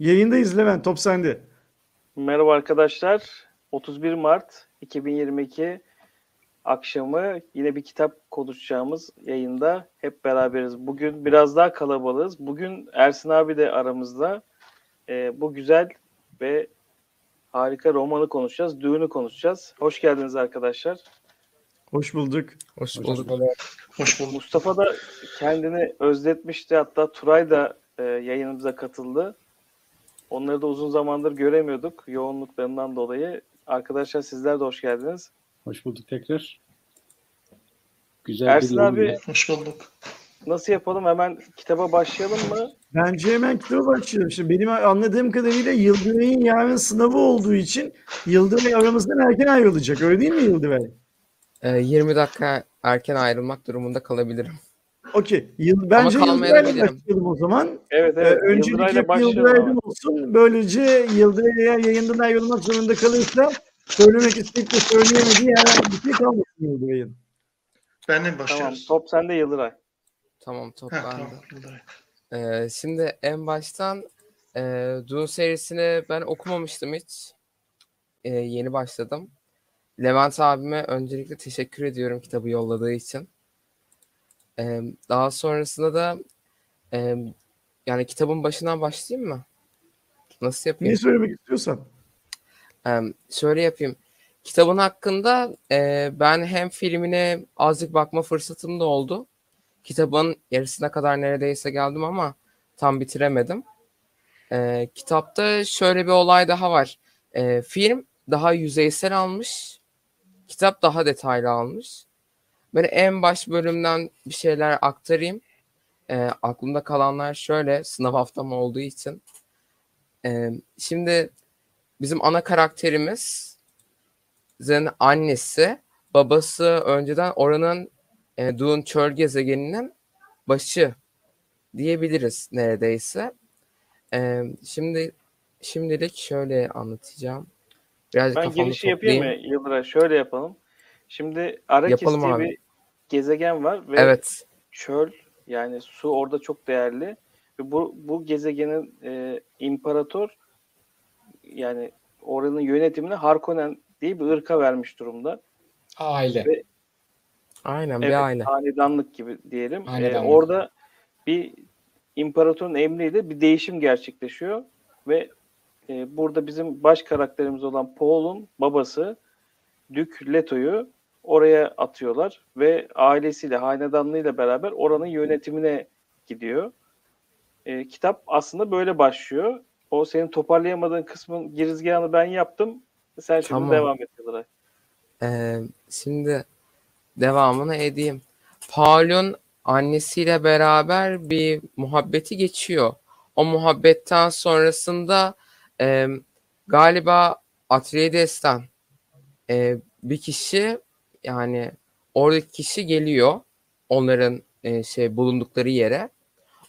Yayındayız Levent. Top sende. Merhaba arkadaşlar. 31 Mart 2022 akşamı yine bir kitap konuşacağımız yayında hep beraberiz. Bugün biraz daha kalabalığız. Bugün Ersin abi de aramızda. Ee, bu güzel ve harika romanı konuşacağız. Düğünü konuşacağız. Hoş geldiniz arkadaşlar. Hoş bulduk. Hoş bulduk. Hoş bulduk. Mustafa da kendini özletmişti. Hatta Turay da e, yayınımıza katıldı. Onları da uzun zamandır göremiyorduk yoğunluklarından dolayı. Arkadaşlar sizler de hoş geldiniz. Hoş bulduk tekrar. Güzel Ersin bir abi- ya. Hoş bulduk. Nasıl yapalım? Hemen kitaba başlayalım mı? Bence hemen kitaba başlayalım. Şimdi benim anladığım kadarıyla Yıldıray'ın yarın sınavı olduğu için Yıldıray aramızdan erken ayrılacak. Öyle değil mi Yıldıray? Ee, 20 dakika erken ayrılmak durumunda kalabilirim. Okey. Yıl, bence Yıldıray'la başlayalım o zaman. Evet Ee, evet. öncelikle Yıldıray'la hep. Yıldıray'dan olsun. Böylece Yıldıray eğer yayından ayrılmak zorunda kalırsa söylemek isteyip de söyleyemediği herhangi bir şey kalmasın Yıldıray'ın. Benle mi Tamam. başlıyoruz? Top sende Yıldıray. Tamam top Ha, bende. tamam. Yıldıray. Ee, şimdi en baştan e, Dune serisini ben okumamıştım hiç. Ee, yeni başladım. Levent abime öncelikle teşekkür ediyorum kitabı yolladığı için. Ee, daha sonrasında da e, yani kitabın başından başlayayım mı? Nasıl yapayım? Ne söylemek istiyorsan. Ee, şöyle yapayım. Kitabın hakkında e, ben hem filmine azıcık bakma fırsatım da oldu. Kitabın yarısına kadar neredeyse geldim ama tam bitiremedim. Ee, kitapta şöyle bir olay daha var. Ee, film daha yüzeysel almış. Kitap daha detaylı almış. Ben en baş bölümden bir şeyler aktarayım. Ee, aklımda kalanlar şöyle sınav haftam olduğu için. Ee, şimdi bizim ana karakterimiz Zen annesi, babası önceden oranın e, Dune çöl gezegeninin başı diyebiliriz neredeyse. E, şimdi şimdilik şöyle anlatacağım. Birazcık Ben girişi yapayım toplayayım. mı Yıldıray? Şöyle yapalım. Şimdi Arrakis Yapalım diye abi. Gezegen var ve Evet. çöl yani su orada çok değerli. Ve bu, bu gezegenin e, imparator yani oranın yönetimini Harkonnen diye bir ırka vermiş durumda. Aile. Ve- Aynen Evet, bir aile. hanedanlık gibi diyelim. Ee, orada bir imparatorun emriyle bir değişim gerçekleşiyor ve e, burada bizim baş karakterimiz olan Paul'un babası Dük Leto'yu oraya atıyorlar ve ailesiyle, hanedanlığıyla beraber oranın yönetimine gidiyor. E, kitap aslında böyle başlıyor. O senin toparlayamadığın kısmın girizgahını ben yaptım. Sen şimdi Tamam. devam et Yıldıray. Ee, şimdi devamını edeyim. Paul'un annesiyle beraber bir muhabbeti geçiyor. O muhabbetten sonrasında e, galiba Atreides'ten e, bir kişi yani oradaki kişi geliyor onların e, şey bulundukları yere.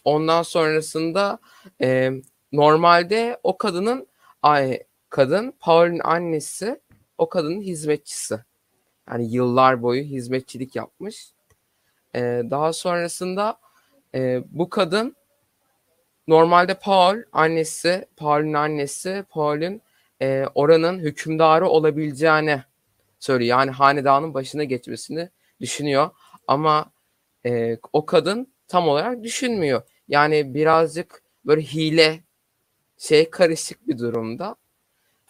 Ondan sonrasında e, normalde o kadının ay, kadın Paul'un annesi o kadının hizmetçisi. Yani yıllar boyu hizmetçilik yapmış. Ee, daha sonrasında e, bu kadın normalde Paul annesi, Paul'un annesi, Paul'un e, oranın hükümdarı olabileceğini söylüyor. Yani hanedanın başına geçmesini düşünüyor. Ama e, o kadın tam olarak düşünmüyor. Yani birazcık böyle hile şey karışık bir durumda.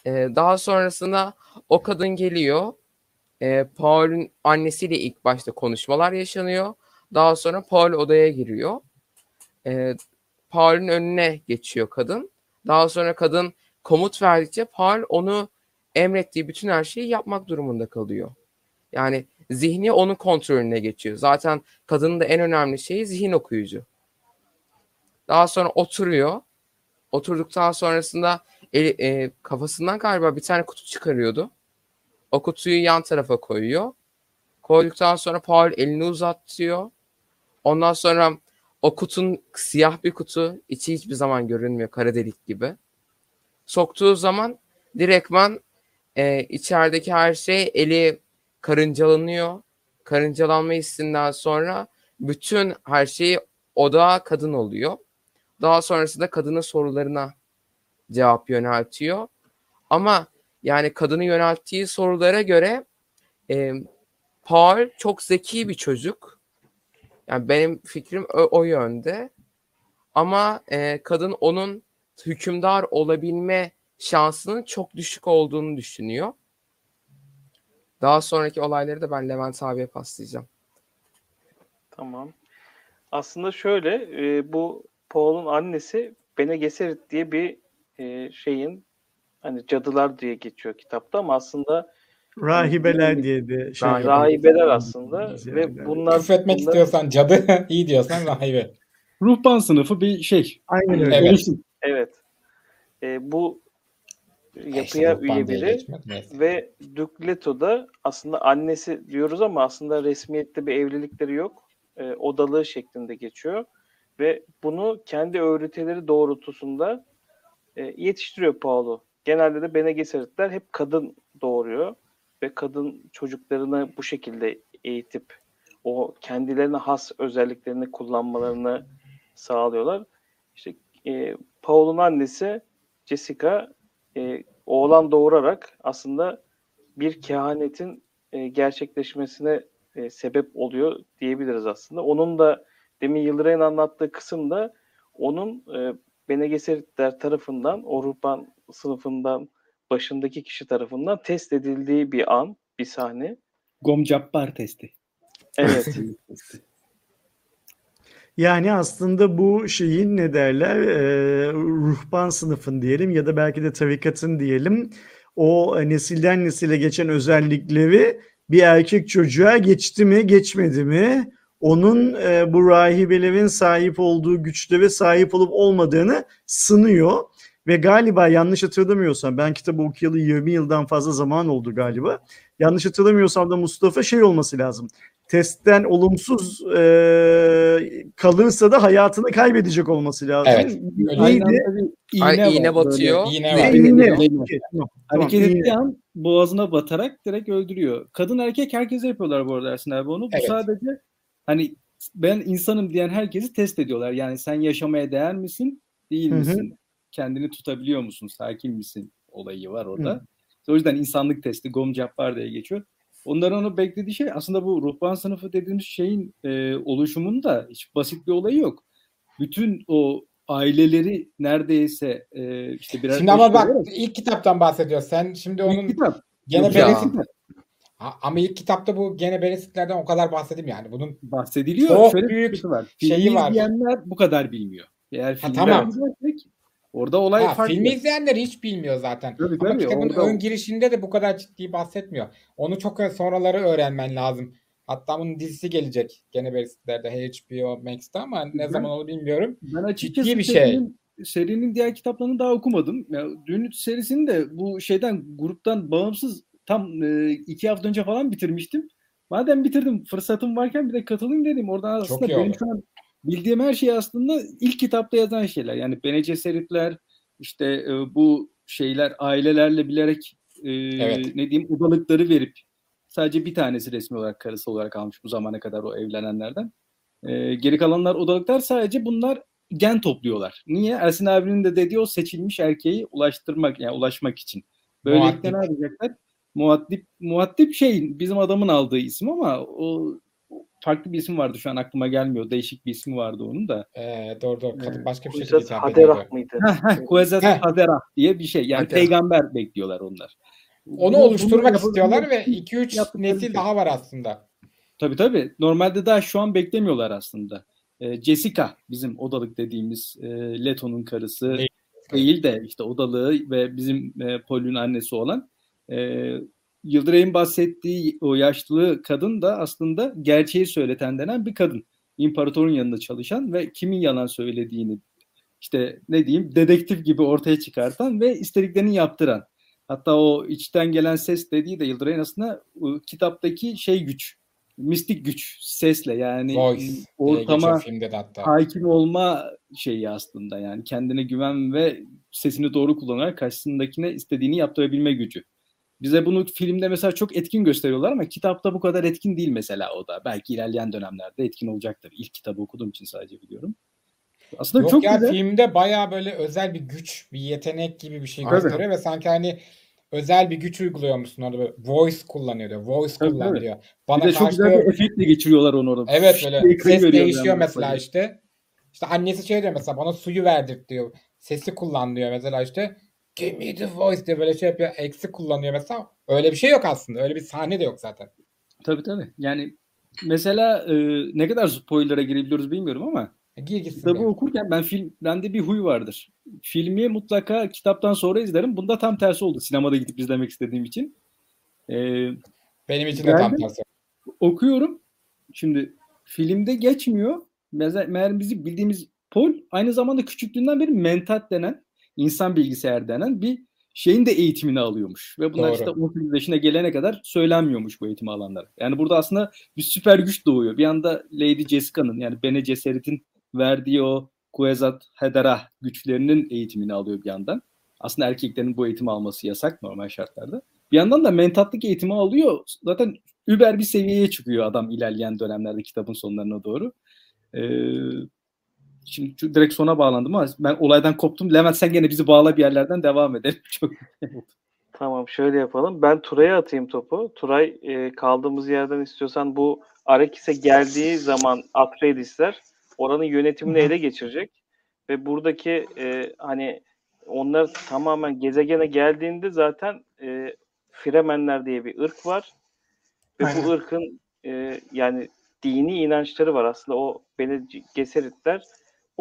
E, daha sonrasında o kadın geliyor. E, Paul'un annesiyle ilk başta konuşmalar yaşanıyor. Daha sonra Paul odaya giriyor. E, Paul'un önüne geçiyor kadın. Daha sonra kadın komut verdikçe Paul onu emrettiği bütün her şeyi yapmak durumunda kalıyor. Yani zihni onun kontrolüne geçiyor. Zaten kadının da en önemli şeyi zihin okuyucu. Daha sonra oturuyor. Oturduktan sonrasında eli, e, kafasından galiba bir tane kutu çıkarıyordu. O kutuyu yan tarafa koyuyor. Koyduktan sonra Paul elini uzatıyor. Ondan sonra o kutun siyah bir kutu. içi hiçbir zaman görünmüyor. Kara delik gibi. Soktuğu zaman direktman e, içerideki her şey eli karıncalanıyor. Karıncalanma hissinden sonra bütün her şeyi odağa kadın oluyor. Daha sonrasında kadının sorularına cevap yöneltiyor. Ama yani kadını yönelttiği sorulara göre e, Paul çok zeki bir çocuk. Yani benim fikrim o, o yönde. Ama e, kadın onun hükümdar olabilme şansının çok düşük olduğunu düşünüyor. Daha sonraki olayları da ben Levent abiye paslayacağım. Tamam. Aslında şöyle e, bu Paul'un annesi Bene Gesserit diye bir e, şeyin hani cadılar diye geçiyor kitapta ama aslında Rahibeler diye bir şey. Rahibe. rahibeler aslında Güzel, ve bunlar Küfretmek bunlar- istiyorsan cadı, iyi diyorsan rahibe. Ruhban sınıfı bir şey. Aynen öyle. Evet. Evet. E, bu yapıya üye biri ve Duke Leto da aslında annesi diyoruz ama aslında resmiyette bir evlilikleri yok. E, odalığı şeklinde geçiyor. Ve bunu kendi öğretileri doğrultusunda e, yetiştiriyor Paul'u. Genelde de Bene Gesseritler hep kadın doğuruyor ve kadın çocuklarını bu şekilde eğitip o kendilerine has özelliklerini kullanmalarını sağlıyorlar. İşte e, Paul'un annesi Jessica e, oğlan doğurarak aslında bir kehanetin e, gerçekleşmesine e, sebep oluyor diyebiliriz aslında. Onun da demin Yıldıray'ın anlattığı kısımda onun e, Bene Gesseritler tarafından, o ruhban sınıfından başındaki kişi tarafından test edildiği bir an, bir sahne. Gomcappar testi. Evet. Yani aslında bu şeyin ne derler e, ruhban sınıfın diyelim ya da belki de tarikatın diyelim o nesilden nesile geçen özellikleri bir erkek çocuğa geçti mi geçmedi mi onun e, bu rahibelerin sahip olduğu güçlere sahip olup olmadığını sınıyor. Ve galiba yanlış hatırlamıyorsam ben kitabı okuyalı 20 yıldan fazla zaman oldu galiba. Yanlış hatırlamıyorsam da Mustafa şey olması lazım testten olumsuz e, kalırsa da hayatını kaybedecek olması lazım. Evet, Neydi? bir Ay, iğne, iğne batıyor. böyle. İğne Ne, var. iğne. Tamam, tamam, Hareket iğne. ettiği an boğazına batarak direkt öldürüyor. Kadın erkek herkese yapıyorlar bu arada Ersin abi onu. Bu Evet. sadece hani ben insanım diyen herkesi test ediyorlar. Yani sen yaşamaya değer misin, değil Hı hı. misin? Kendini tutabiliyor musun, sakin misin olayı var orada. O yüzden insanlık testi Gomcappar diye geçiyor. Onların onu beklediği şey aslında bu ruhban sınıfı dediğimiz şeyin e, oluşumunda hiç basit bir olayı yok. Bütün o aileleri neredeyse e, işte birer Şimdi ama bak olarak- ilk kitaptan bahsediyoruz. Sen şimdi onun İlk kitap. gene. Beresit. Ha- ama ilk kitapta bu gene Beresitlerden o kadar bahsedeyim yani. Bunun bahsediliyor. Çok Şöyle bir büyük sıkıntı var. şeyi Filmi var. izleyenler bu kadar bilmiyor. Eğer filmler tamam. izlersek orada olay ha, farklı. filmi izleyenler hiç bilmiyor zaten. Tabii, ama tabii, kitabın orada- ön girişinde de bu kadar ciddi bahsetmiyor. Onu çok sonraları öğrenmen lazım. Hatta bunun dizisi gelecek gene Beresitler'de HBO Max'te ama ne Ben- zaman onu bilmiyorum. Ben açıkçası Ciddi bir şey. serinin, diğer kitaplarını daha okumadım. Ya, Dün serisini de bu şeyden gruptan bağımsız tam e, iki hafta önce falan bitirmiştim. Madem bitirdim fırsatım varken bir de katılayım dedim. Oradan aslında benim şu an bildiğim her şey aslında ilk kitapta yazan şeyler. Yani Bene Gesseritler işte e, bu şeyler ailelerle bilerek e, Evet. ne diyeyim odalıkları verip sadece bir tanesi resmi olarak karısı olarak almış bu zamana kadar o evlenenlerden. E, geri kalanlar odalıklar sadece bunlar gen topluyorlar. Niye? Ersin abinin de dediği o seçilmiş erkeği ulaştırmak yani ulaşmak için. Böylelikle ne yapacaklar? Muaddip, muaddip şey bizim adamın aldığı isim ama o farklı bir isim vardı şu an aklıma gelmiyor. Değişik bir ismi vardı onun da. Ee, doğru doğru. Kadın Evet. başka bir şey hitap. Haderah mıydı? Kuezat Heh. Haderah diye bir şey. Yani Haderah. peygamber bekliyorlar onlar. Onu Bunu- oluşturmak bunu istiyorlar ve yapabilmek 2-3 yaptıkları nesil şey. daha var aslında. Tabii tabii. Normalde daha şu an beklemiyorlar aslında. Ee, Jessica bizim odalık dediğimiz e, Leto'nun karısı Değil. değil de işte odalığı ve bizim e, Paul'ün annesi olan e, Yıldıray'ın bahsettiği o yaşlı kadın da aslında gerçeği söyleten denen bir kadın. İmparatorun yanında çalışan ve kimin yalan söylediğini işte ne diyeyim dedektif gibi ortaya çıkartan ve istediklerini yaptıran. Hatta o içten gelen ses dediği de Yıldıray'ın aslında kitaptaki şey güç, mistik güç sesle yani Voice ortama hatta. hakim olma şeyi aslında yani kendine güven ve sesini doğru kullanarak karşısındakine istediğini yaptırabilme gücü. Bize bunu filmde mesela çok etkin gösteriyorlar ama kitapta bu kadar etkin değil mesela o da. Belki ilerleyen dönemlerde etkin olacaktır. İlk kitabı okuduğum için sadece biliyorum. Aslında Yok çok ya güzel. filmde bayağı böyle özel bir güç, bir yetenek gibi bir şey gösteriyor ve sanki hani özel bir güç uyguluyormuşsun orada böyle voice kullanıyor diyor. Voice Tabii, kullan tabii. diyor. Bir Bana de çok karşı güzel bir efektle geçiriyorlar onu orada. Evet böyle diye ses değişiyor yani. mesela işte. İşte annesi şey diyor mesela bana suyu verdir diyor. Sesi kullan diyor mesela işte. Give me the voice diye böyle şey yapıyor. Eksi kullanıyor mesela. Öyle bir şey yok aslında. Öyle bir sahne de yok zaten. Tabii tabii. Yani mesela e, ne kadar spoiler'a girebiliyoruz bilmiyorum ama E, Gir gitsin. kitabı diyor. okurken ben film bende bir huy vardır. Filmi mutlaka kitaptan sonra izlerim. Bunda tam tersi oldu. Sinemada gidip izlemek istediğim için. E, Benim için de tam tersi. okuyorum. Şimdi filmde geçmiyor. Meğer bizim bildiğimiz Paul aynı zamanda küçüklüğünden beri mentat denen insan bilgisayar denen bir şeyin de eğitimini alıyormuş. Ve bunlar Doğru. işte 18 yaşına gelene kadar söylenmiyormuş bu eğitimi alanlar. Yani burada aslında bir süper güç doğuyor. Bir anda Lady Jessica'nın yani Bene Gesserit'in verdiği o Kuezat Hedera güçlerinin eğitimini alıyor bir yandan. Aslında erkeklerin bu eğitimi alması yasak normal şartlarda. Bir yandan da mentatlık eğitimi alıyor. Zaten über bir seviyeye çıkıyor adam ilerleyen dönemlerde kitabın sonlarına doğru. Ee, şimdi şu- direkt sona bağlandım ama ben olaydan koptum. Levent sen gene bizi bağla bir yerlerden devam edelim. Çok Tamam şöyle yapalım. Ben Turay'a atayım topu. Turay e, kaldığımız yerden istiyorsan bu Arakis'e geldiği zaman Atreidis'ler oranın yönetimini ele geçirecek. Ve buradaki e, hani onlar tamamen gezegene geldiğinde zaten e, Fremenler diye bir ırk var. Ve Aynen. bu ırkın e, yani dini inançları var aslında o Bene Gesseritler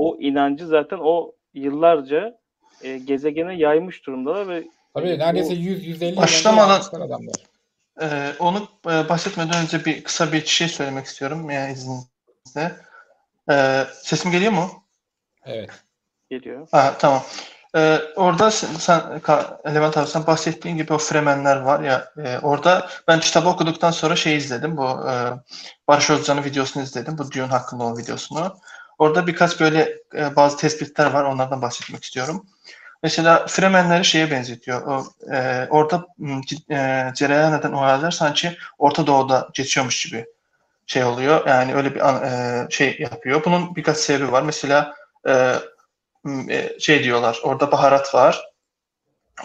o inancı zaten o yıllarca e, gezegene yaymış durumdalar ve Tabii e, neredeyse bu- 100-150 Başlamadan- adamlar. Ee, onu e, bahsetmeden önce bir kısa bir şey söylemek istiyorum yani izninizle. Ee, sesim geliyor mu? Evet. geliyor. Ha, tamam. Ee, orada sen, sen Levent abi sen bahsettiğin gibi o Fremenler var ya e, orada ben kitabı okuduktan sonra şey izledim bu e, Barış Özcan'ın videosunu izledim bu Dune hakkında olan videosunu. Orada birkaç böyle e, bazı tespitler var onlardan bahsetmek istiyorum. Mesela Fremenleri şeye benzetiyor. O, e, orada e, cereyan eden olaylar sanki Orta Doğu'da geçiyormuş gibi şey oluyor. Yani öyle bir an- e, şey yapıyor. Bunun birkaç sebebi var. Mesela e, e, şey diyorlar. Orada baharat var.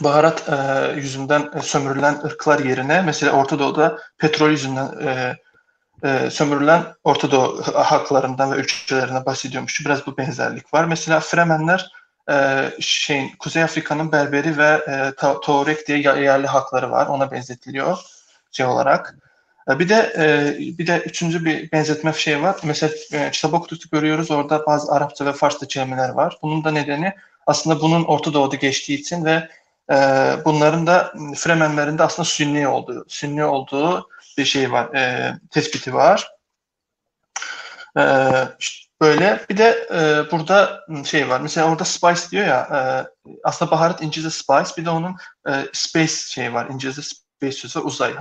Baharat e, yüzünden sömürülen ırklar yerine mesela Orta Doğu'da petrol yüzünden e, e, sömürülen Orta Doğu halklarından ve ülkelerinden bahsediyormuş. Biraz bu benzerlik var. Mesela Fremenler e, şeyin Kuzey Afrika'nın Berberi ve e, Tuareg diye yerli halkları var. Ona benzetiliyor şey olarak. E, Bir de e, bir de üçüncü bir benzetme şey var. Mesela e, okudukça görüyoruz orada bazı Arapça ve Farsça kelimeler var. Bunun da nedeni aslında bunun Orta Doğu'da geçtiği için ve e, bunların da Fremenlerin de aslında Sünni olduğu, Sünni olduğu bir şey var, e, tespiti var. E, işte böyle bir de e, burada şey var. Mesela orada spice diyor ya, e, aslında baharat İngilizce spice, bir de onun e, space şey var. İngilizce space sözü uzay.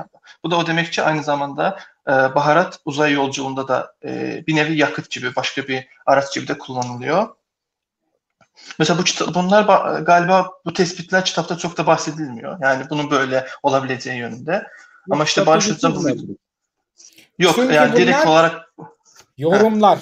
Bu da o demek ki aynı zamanda e, baharat uzay yolculuğunda da e, bir nevi yakıt gibi, başka bir araç gibi de kullanılıyor. Mesela bu bunlar ba- galiba bu tespitler kitapta çok da bahsedilmiyor. Yani bunun böyle olabileceği yönünde. Ama işte Kitapta Barış Özcan bu geçiyor video- Yok Çünkü yani direkt bunlar- olarak Yorumlar.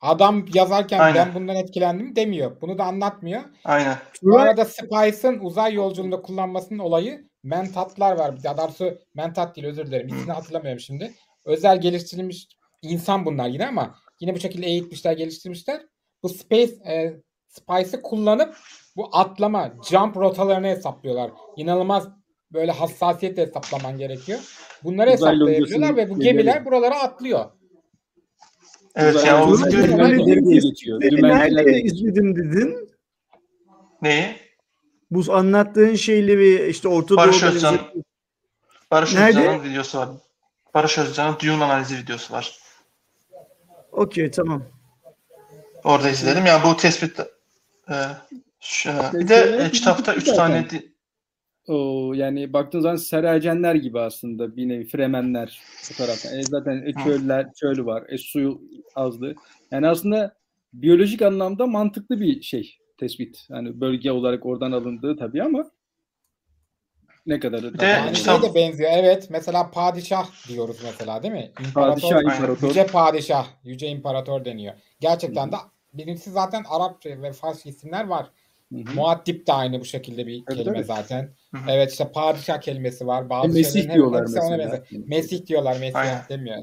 Adam yazarken Aynen. ben bundan etkilendim demiyor. Bunu da anlatmıyor. aynen. Bu arada Spice'ın uzay yolculuğunda kullanmasının olayı mentatlar var. Daha doğrusu mentat değil özür dilerim. İsmini hatırlamıyorum şimdi. Özel geliştirilmiş insan bunlar yine ama yine bu şekilde eğitmişler, geliştirmişler. Bu Space e, Spice'ı kullanıp bu atlama, jump rotalarını hesaplıyorlar. İnanılmaz böyle hassasiyetle hesaplaman gerekiyor. Bunları hesaplayabiliyorlar ve bu gemiler buralara atlıyor. Evet yani o nerede izledin dedin? neyi? Bu anlattığın şeyleri işte Orta Barış Doğu'da Özcan. Barış Nerede? Özcan'ın videosu var. Barış Özcan'ın Dune analizi videosu var. Okey tamam. Orada izledim. Yani bu tespit e, şu- bir de e, kitapta üç tane di- O yani baktığın zaman Seracenler gibi aslında bir nevi Fremenler bu taraftan. E zaten e, çöller, çöl var. E suyu azdı. Yani aslında biyolojik anlamda mantıklı bir şey tespit. Yani bölge olarak oradan alındığı tabii ama ne kadarı Bir de Yani şey de benziyor. Evet. Mesela padişah diyoruz mesela değil mi? İmparator, Padişah imparator. Yüce padişah, yüce imparator deniyor. Gerçekten de birincisi zaten Arapça ve Farsça isimler var. Hı hı. Muaddip de aynı bu şekilde bir Tabii, kelime zaten. Hı hı. Evet işte padişah kelimesi var. E, Bazı Mesih şeylerin hep- diyorlar mesela. benzer. Mesih diyorlar. Mesih Aynen. demiyor.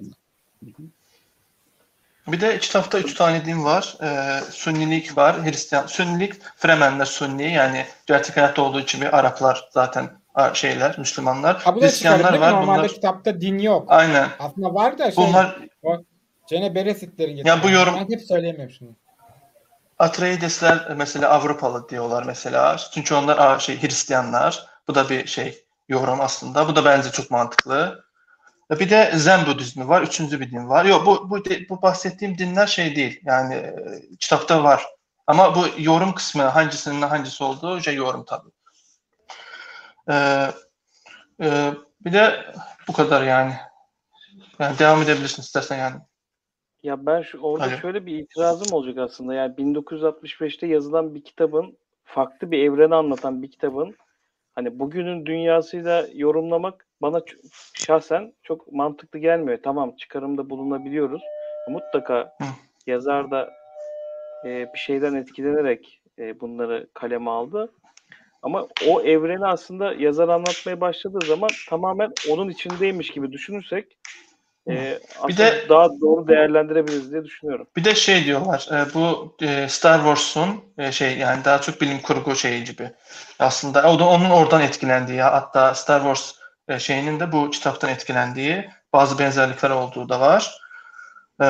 Bir de kitapta üç tane din var. Ee, Sünnilik var, Hristiyan. Sünnilik, Fremenler Sünni yani gerçek hayatta olduğu için bir Araplar zaten a- şeyler, Müslümanlar. Ha Hristiyanlar var. Normalde Bunlar kitapta din yok. aynen. Aslında var da şey. Bunlar Cene Beresitleri Ya bu yorum- Ben hep söyleyemiyorum şunu. Atreidesler mesela Avrupalı diyorlar mesela. Çünkü onlar şey Hristiyanlar. Bu da bir şey yorum aslında. Bu da bence çok mantıklı. E, Bir de Zen Budizmi var. Üçüncü bir din var. Yok bu bu bu bahsettiğim dinler şey değil. Yani e, kitapta var. Ama bu yorum kısmı hangisinin hangisi olduğu şey yorum tabii. Ee, e, bir de bu kadar yani. Yani devam edebilirsin istersen yani. Ya ben şu orada Alo. şöyle bir itirazım olacak aslında. Yani 1965'te yazılan bir kitabın farklı bir evreni anlatan bir kitabın hani bugünün dünyasıyla yorumlamak bana şahsen çok mantıklı gelmiyor. Tamam çıkarımda bulunabiliyoruz. Mutlaka Hı. yazar da e, bir şeyden etkilenerek e, bunları kaleme aldı. Ama o evreni aslında yazar anlatmaya başladığı zaman tamamen onun içindeymiş gibi düşünürsek e, aslında de- daha doğru değerlendirebiliriz diye düşünüyorum. Bir de şey diyorlar, e, bu e, Star Wars'un e, şey yani daha çok bilim kurgu şeyi gibi. Aslında o da onun oradan etkilendiği, hatta Star Wars e, şeyinin de bu kitaptan etkilendiği bazı benzerlikler olduğu da var. E,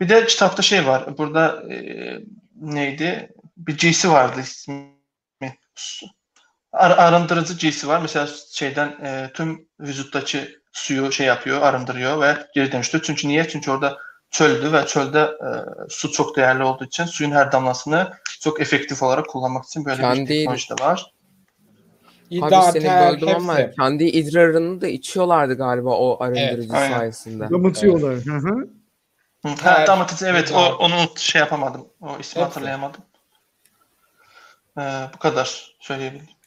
bir de kitapta şey var. Burada e, neydi? Bir giysi vardı ismi. Ar- arındırıcı giysi var. Mesela şeyden e, tüm vücuttaki suyu şey yapıyor, arındırıyor ve geri dönüştürüyor. Çünkü niye? Çünkü orada çöldü ve çölde e, su çok değerli olduğu için suyun her damlasını çok efektif olarak kullanmak için böyle bir Kendi- teknoloji de var. Abi İddia, seni böldüm ama kendi idrarını da içiyorlardı galiba o arındırıcı aynen. sayesinde. Damıtıyorlar. Hı hı. Ha, evet o, onu şey yapamadım. O ismi Hepsi. hatırlayamadım. E, bu kadar söyleyebilirim.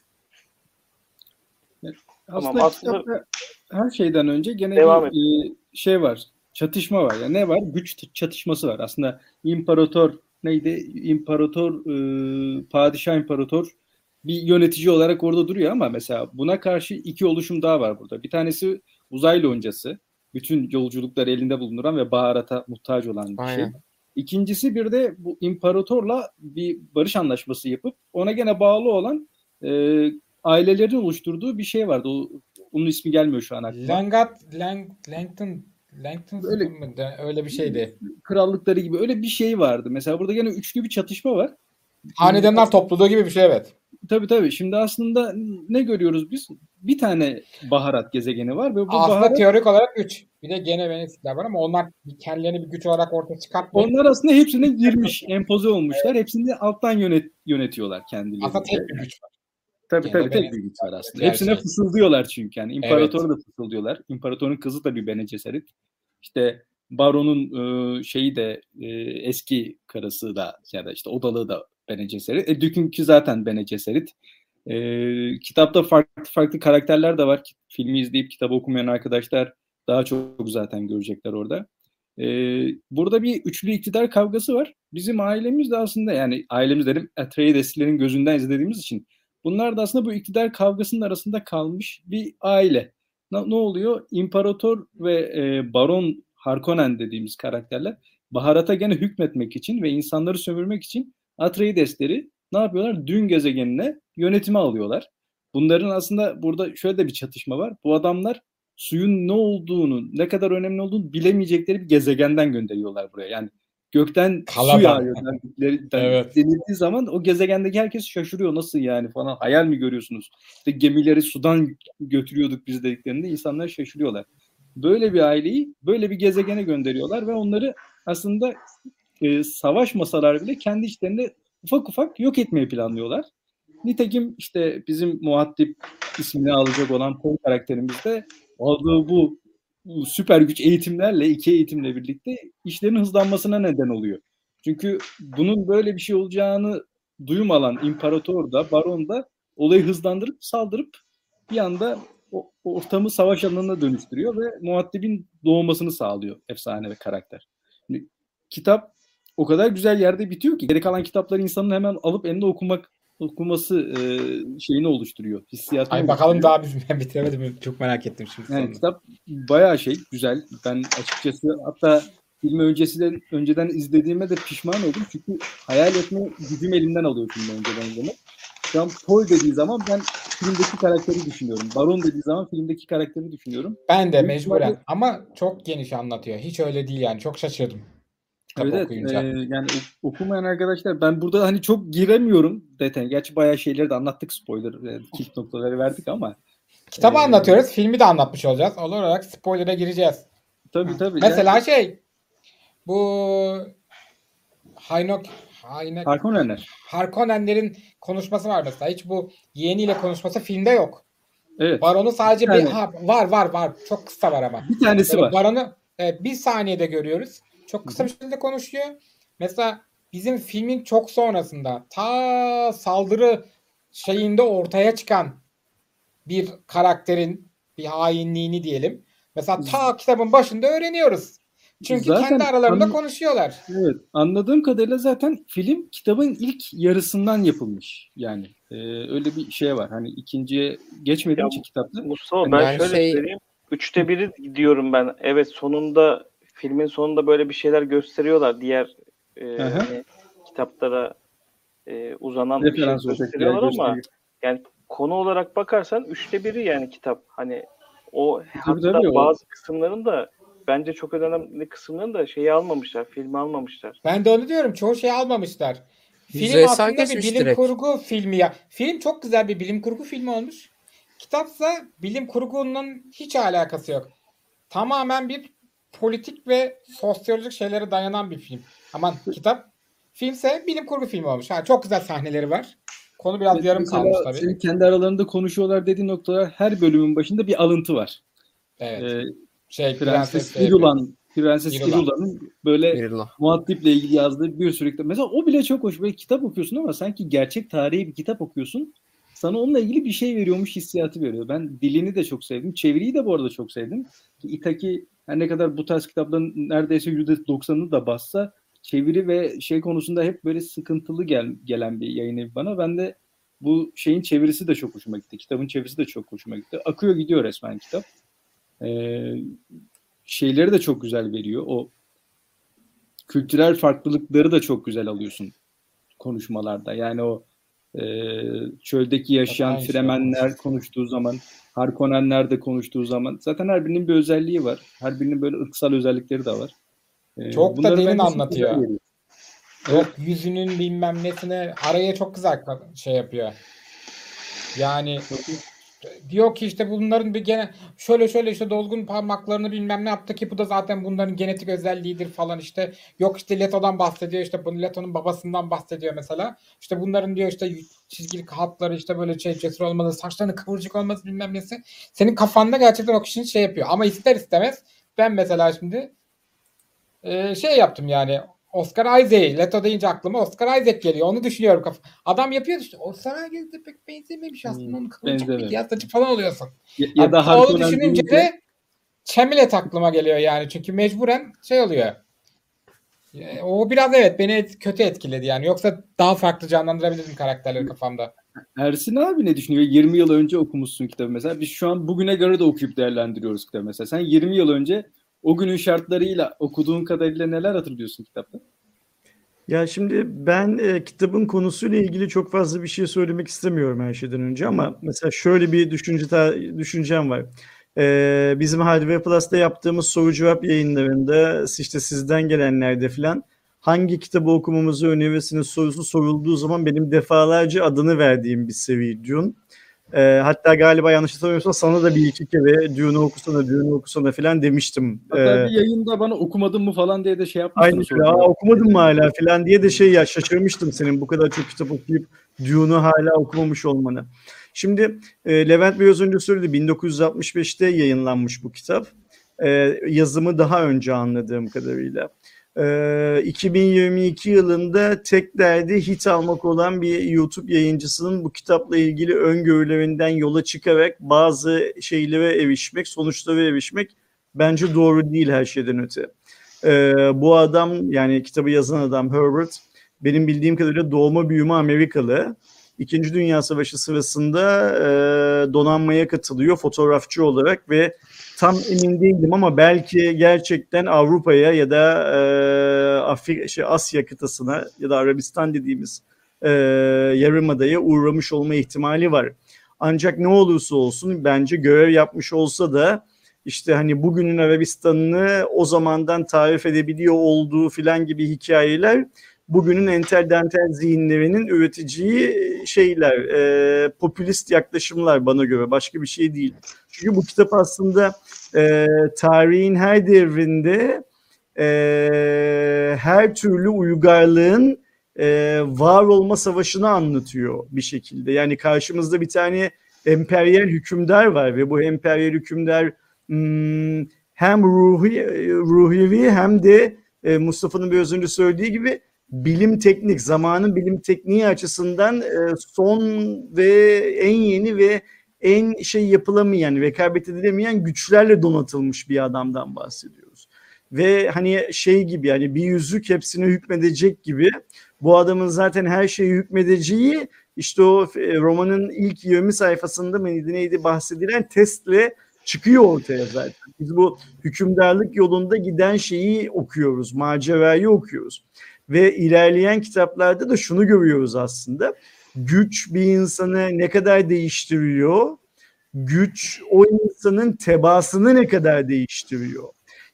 Aslında, aslında- kitapta her şeyden önce gene Devam bir e, şey var. Çatışma var. Yani ne var? Güç çatışması var. Aslında imparator neydi? İmparator, e, padişah imparator bir yönetici olarak orada duruyor ama mesela buna karşı iki oluşum daha var burada. Bir tanesi uzay loncası. Bütün yolculukları elinde bulunduran ve baharata muhtaç olan bir şey. Aynen. İkincisi bir de bu imparatorla bir barış anlaşması yapıp ona gene bağlı olan e, ailelerin oluşturduğu bir şey vardı. O, onun ismi gelmiyor şu an aklıma. Langat, Lang, Langton, Langton Öyle- mı öyle bir şeydi. Krallıkları gibi öyle bir şey vardı. Mesela burada gene üçlü bir çatışma var. Hanedanlar topluluğu gibi bir şey evet. Tabii tabii. Şimdi aslında ne görüyoruz biz? Bir tane baharat gezegeni var ve bu Aslında baharat teorik olarak 3. Bir de gene Venüsler var ama onlar kendilerini bir güç olarak ortaya çıkartmıyor. onlar aslında hepsine girmiş, empoze olmuşlar. Hepsini alttan yönet yönetiyorlar kendileri. Aslında tek bir güç var. Tabii Yani tabii bir güç var aslında. Hepsine şey. fısıldıyorlar çünkü yani. İmparatoru da fısıldıyorlar. İmparatorun kızı da bir Bene Gesserit. İşte Baron'un e, şeyi de e, eski karısı da ya da işte odalığı da Bene Gesserit. E, Dük'ünki zaten Bene Gesserit. E, kitapta farklı farklı karakterler de var. Filmi izleyip kitabı okumayan arkadaşlar daha çok zaten görecekler orada. E, burada bir üçlü iktidar kavgası var. Bizim ailemiz de aslında yani ailemiz dedim Atreides'lerin gözünden izlediğimiz için Bunlar da aslında bu iktidar kavgasının arasında kalmış bir aile. Ne, ne oluyor? İmparator ve e, Baron Harkonnen dediğimiz karakterler baharata gene hükmetmek için ve insanları sömürmek için Atreides'leri ne yapıyorlar? Dün gezegenine yönetime alıyorlar. Bunların aslında burada şöyle de bir çatışma var. Bu adamlar suyun ne olduğunu, ne kadar önemli olduğunu bilemeyecekleri bir gezegenden gönderiyorlar buraya. Yani gökten su Kaladan. yağıyor dendikleri- Evet. denildiği zaman o gezegendeki herkes şaşırıyor. Nasıl yani falan hayal mi görüyorsunuz? İşte gemileri sudan götürüyorduk biz dediklerinde insanlar şaşırıyorlar. Böyle bir aileyi böyle bir gezegene gönderiyorlar ve onları aslında e, savaşmasalar bile kendi içlerinde ufak ufak yok etmeyi planlıyorlar. Nitekim işte bizim muhattip ismini alacak olan Paul karakterimiz de aldığı bu, bu süper güç eğitimlerle, iki eğitimle birlikte işlerin hızlanmasına neden oluyor. Çünkü bunun böyle bir şey olacağını duymadan imparator da, baron da olayı hızlandırıp saldırıp bir anda o, ortamı savaş alanına dönüştürüyor ve muhattibin doğmasını sağlıyor efsane ve karakter. Şimdi, kitap o kadar güzel yerde bitiyor ki geri kalan kitapları insanın hemen alıp eline okumak okuması e, şeyini oluşturuyor. Hissiyatını Ay bakalım oluşturuyor. daha biz ben bitiremedim. Çok merak ettim şimdi. Yani sonunu. kitap bayağı şey güzel. Ben açıkçası hatta filmi öncesinden önceden izlediğime de pişman oldum. Çünkü hayal etme gücüm elimden alıyor filmi önceden izlemek. Şu an Paul dediği zaman ben filmdeki karakteri düşünüyorum. Baron dediği zaman filmdeki karakteri düşünüyorum. Ben de mecburen ama çok geniş anlatıyor. Hiç öyle değil yani. Çok şaşırdım. Kitap Evet, okuyunca. Ee, yani ok- okumayan arkadaşlar ben burada hani çok giremiyorum detay. Gerçi bayağı şeyleri de anlattık spoiler, e, kilit noktaları verdik ama Kitabı Ee, anlatıyoruz. Filmi de anlatmış olacağız. Olur olarak spoiler'a gireceğiz. tabii tabii. Mesela yani, şey bu Haynok Haynek Harkonnener. Harkonnenlerin konuşması var mesela. Hiç bu yeğeniyle konuşması filmde yok. Evet. Baron'u sadece bir Yani- ha, var var var. Çok kısa var ama. Bir tanesi Böyle var. Baron'u evet, bir saniyede görüyoruz. Çok kısa bir şekilde konuşuyor. Mesela bizim filmin çok sonrasında ta saldırı şeyinde ortaya çıkan bir karakterin bir hainliğini diyelim. Mesela ta kitabın başında öğreniyoruz. Çünkü Zaten kendi aralarında an- konuşuyorlar. Evet. Anladığım kadarıyla zaten film kitabın ilk yarısından yapılmış. Yani e, öyle bir şey var. Hani ikinciye geçmediğim için kitapta. Mustafa Yani ben ben şöyle şey- söyleyeyim. Üçte biri diyorum ben. Evet sonunda filmin sonunda böyle bir şeyler gösteriyorlar. Diğer e, hani, kitaplara e, uzanan bir şey gösteriyorlar ama gösteriyor. konu olarak bakarsan üçte biri yani kitap. Hani o hatta tabii, o- bazı kısımların da bence çok önemli kısımların da şeyi almamışlar. Filmi almamışlar. Ben de onu diyorum. Çoğu şey almamışlar. Film Yüzeysel aslında bir bilim direkt. kurgu filmi ya. Film çok güzel bir bilim kurgu filmi olmuş. Kitapsa bilim kurgunun hiç alakası yok. Tamamen bir politik ve sosyolojik şeylere dayanan bir film. Aman kitap filmse bilim kurgu filmi olmuş. Ha, çok güzel sahneleri var. Konu biraz yarım Mesela kalmış tabii. Senin kendi aralarında konuşuyorlar dediğin noktalar her bölümün başında bir alıntı var. Evet. Ee, şey Prenses Prenses Irulan, Prenses Irulan. Irulan'ın böyle Mirla. muhattiple ilgili yazdığı bir sürü kitap. Mesela o bile çok hoş. Böyle kitap okuyorsun ama sanki gerçek tarihi bir kitap okuyorsun. Sana onunla ilgili bir şey veriyormuş hissiyatı veriyor. Ben dilini de çok sevdim. Çeviriyi de bu arada çok sevdim. Ki Itaki her ne kadar bu tarz kitapların neredeyse %90'ını da bassa çeviri ve şey konusunda hep böyle sıkıntılı gel, gelen bir yayın evi bana. Ben de bu şeyin çevirisi de çok hoşuma gitti. Kitabın çevirisi de çok hoşuma gitti. Akıyor gidiyor resmen kitap. Ee, şeyleri de çok güzel veriyor. O kültürel farklılıkları da çok güzel alıyorsun konuşmalarda. Yani o e, çöldeki yaşayan Aynı şey Fremenler konuştuğu zaman, Harkonnenler de konuştuğu zaman zaten her birinin bir özelliği var. Her birinin böyle ırksal özellikleri de var. E, Çok da derin anlatıyor. Yok yüzünün bilmem nesine araya çok güzel şey yapıyor. Yani diyor ki işte bunların bir gene şöyle şöyle işte dolgun parmaklarını bilmem ne yaptı ki bu da zaten bunların genetik özelliğidir falan işte. Yok işte Leto'dan bahsediyor işte bu Leto'nun babasından bahsediyor mesela. İşte bunların diyor işte çizgili hatları işte böyle şey cesur olması, saçlarının kıvırcık olması bilmem nesi. Senin kafanda gerçekten o kişinin şey yapıyor. Ama ister istemez ben mesela şimdi e, şey yaptım yani Oscar Isaac. Leto deyince aklıma Oscar Isaac geliyor. Onu düşünüyorum. Kaf- Adam yapıyor işte. Oscar Isaac de pek benzememiş aslında. Hmm, Onun kıvırcık bir yastacı falan oluyorsun. Ya, Ya ya da Harkonnen düşününce de Chamilet aklıma geliyor yani. Çünkü mecburen şey oluyor. O biraz evet beni et- kötü etkiledi yani. Yoksa daha farklı canlandırabilirdim karakterleri kafamda. Ersin abi ne düşünüyor? 20 yıl önce okumuşsun kitabı mesela. Biz şu an bugüne göre de okuyup değerlendiriyoruz kitabı mesela. Sen 20 yıl önce o günün şartlarıyla okuduğun kadarıyla neler hatırlıyorsun kitapta? Ya şimdi ben e, kitabın konusuyla ilgili çok fazla bir şey söylemek istemiyorum her şeyden önce ama mesela şöyle bir düşünce düşüncem var. E, bizim Hardware Plus'ta yaptığımız soru cevap yayınlarında işte sizden gelenlerde falan hangi kitabı okumamızı önerirsiniz sorusu sorulduğu zaman benim defalarca adını verdiğim bir seri. E, hatta galiba yanlış hatırlamıyorsam sana da bir iki kere Dune'u okusana, Dune'u okusana falan demiştim. Hatta E, bir yayında bana okumadın mı falan diye de şey yapmıştın. Aynen ya okumadın mı hala falan diye de şey ya şaşırmıştım senin bu kadar çok kitap okuyup Dune'u hala okumamış olmanı. Şimdi e, Levent biraz önce söyledi 1965'te yayınlanmış bu kitap. E, yazımı daha önce anladığım kadarıyla. E, 2022 yılında tek derdi hit almak olan bir YouTube yayıncısının bu kitapla ilgili öngörülerinden yola çıkarak bazı şeylere erişmek, sonuçlara erişmek bence doğru değil her şeyden öte. E, bu adam yani kitabı yazan adam Herbert benim bildiğim kadarıyla doğma büyüme Amerikalı. İkinci Dünya Savaşı sırasında e, donanmaya katılıyor fotoğrafçı olarak ve tam emin değilim ama belki gerçekten Avrupa'ya ya da e, Afrika, şey, Asya kıtasına ya da Arabistan dediğimiz e, yarımadaya uğramış olma ihtimali var. Ancak ne olursa olsun bence görev yapmış olsa da işte hani bugünün Arabistan'ını o zamandan tarif edebiliyor olduğu filan gibi hikayeler bugünün entel dantel zihinlerinin üreteceği şeyler, e, popülist yaklaşımlar bana göre başka bir şey değil. Çünkü bu kitap aslında e, tarihin her devrinde e, her türlü uygarlığın e, var olma savaşını anlatıyor bir şekilde. Yani karşımızda bir tane emperyal hükümdar var ve bu emperyal hükümdar hmm, hem ruhi, ruhivi hem de e, Mustafa'nın biraz önce söylediği gibi bilim teknik, zamanın bilim tekniği açısından e, son ve en yeni ve en şey yapılamayan, rekabet edilemeyen güçlerle donatılmış bir adamdan bahsediyoruz. Ve hani şey gibi yani bir yüzük hepsine hükmedecek gibi bu adamın zaten her şeyi hükmedeceği işte o e, romanın ilk 20 sayfasında neydi neydi bahsedilen testle çıkıyor ortaya zaten. Biz bu hükümdarlık yolunda giden şeyi okuyoruz, macerayı okuyoruz. Ve ilerleyen kitaplarda da şunu görüyoruz aslında. Güç bir insanı ne kadar değiştiriyor? Güç o insanın tebaasını ne kadar değiştiriyor?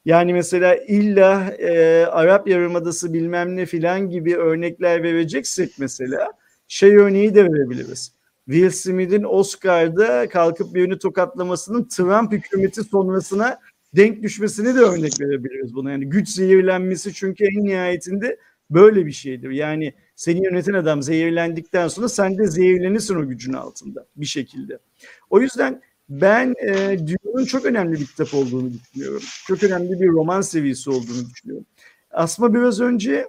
Yani mesela illa e, Arap Yarımadası bilmem ne filan gibi örnekler vereceksek mesela şey örneği de verebiliriz. Will Smith'in Oscar'da kalkıp birini tokatlamasının Trump hükümeti sonrasına denk düşmesini de örnek verebiliriz buna. Yani güç zehirlenmesi çünkü en nihayetinde böyle bir şeydir. Yani seni yöneten adam zehirlendikten sonra sen de zehirlenirsin o gücün altında bir şekilde. O yüzden ben e, Dune'un çok önemli bir kitap olduğunu düşünüyorum. Çok önemli bir roman seviyesi olduğunu düşünüyorum. Asma biraz önce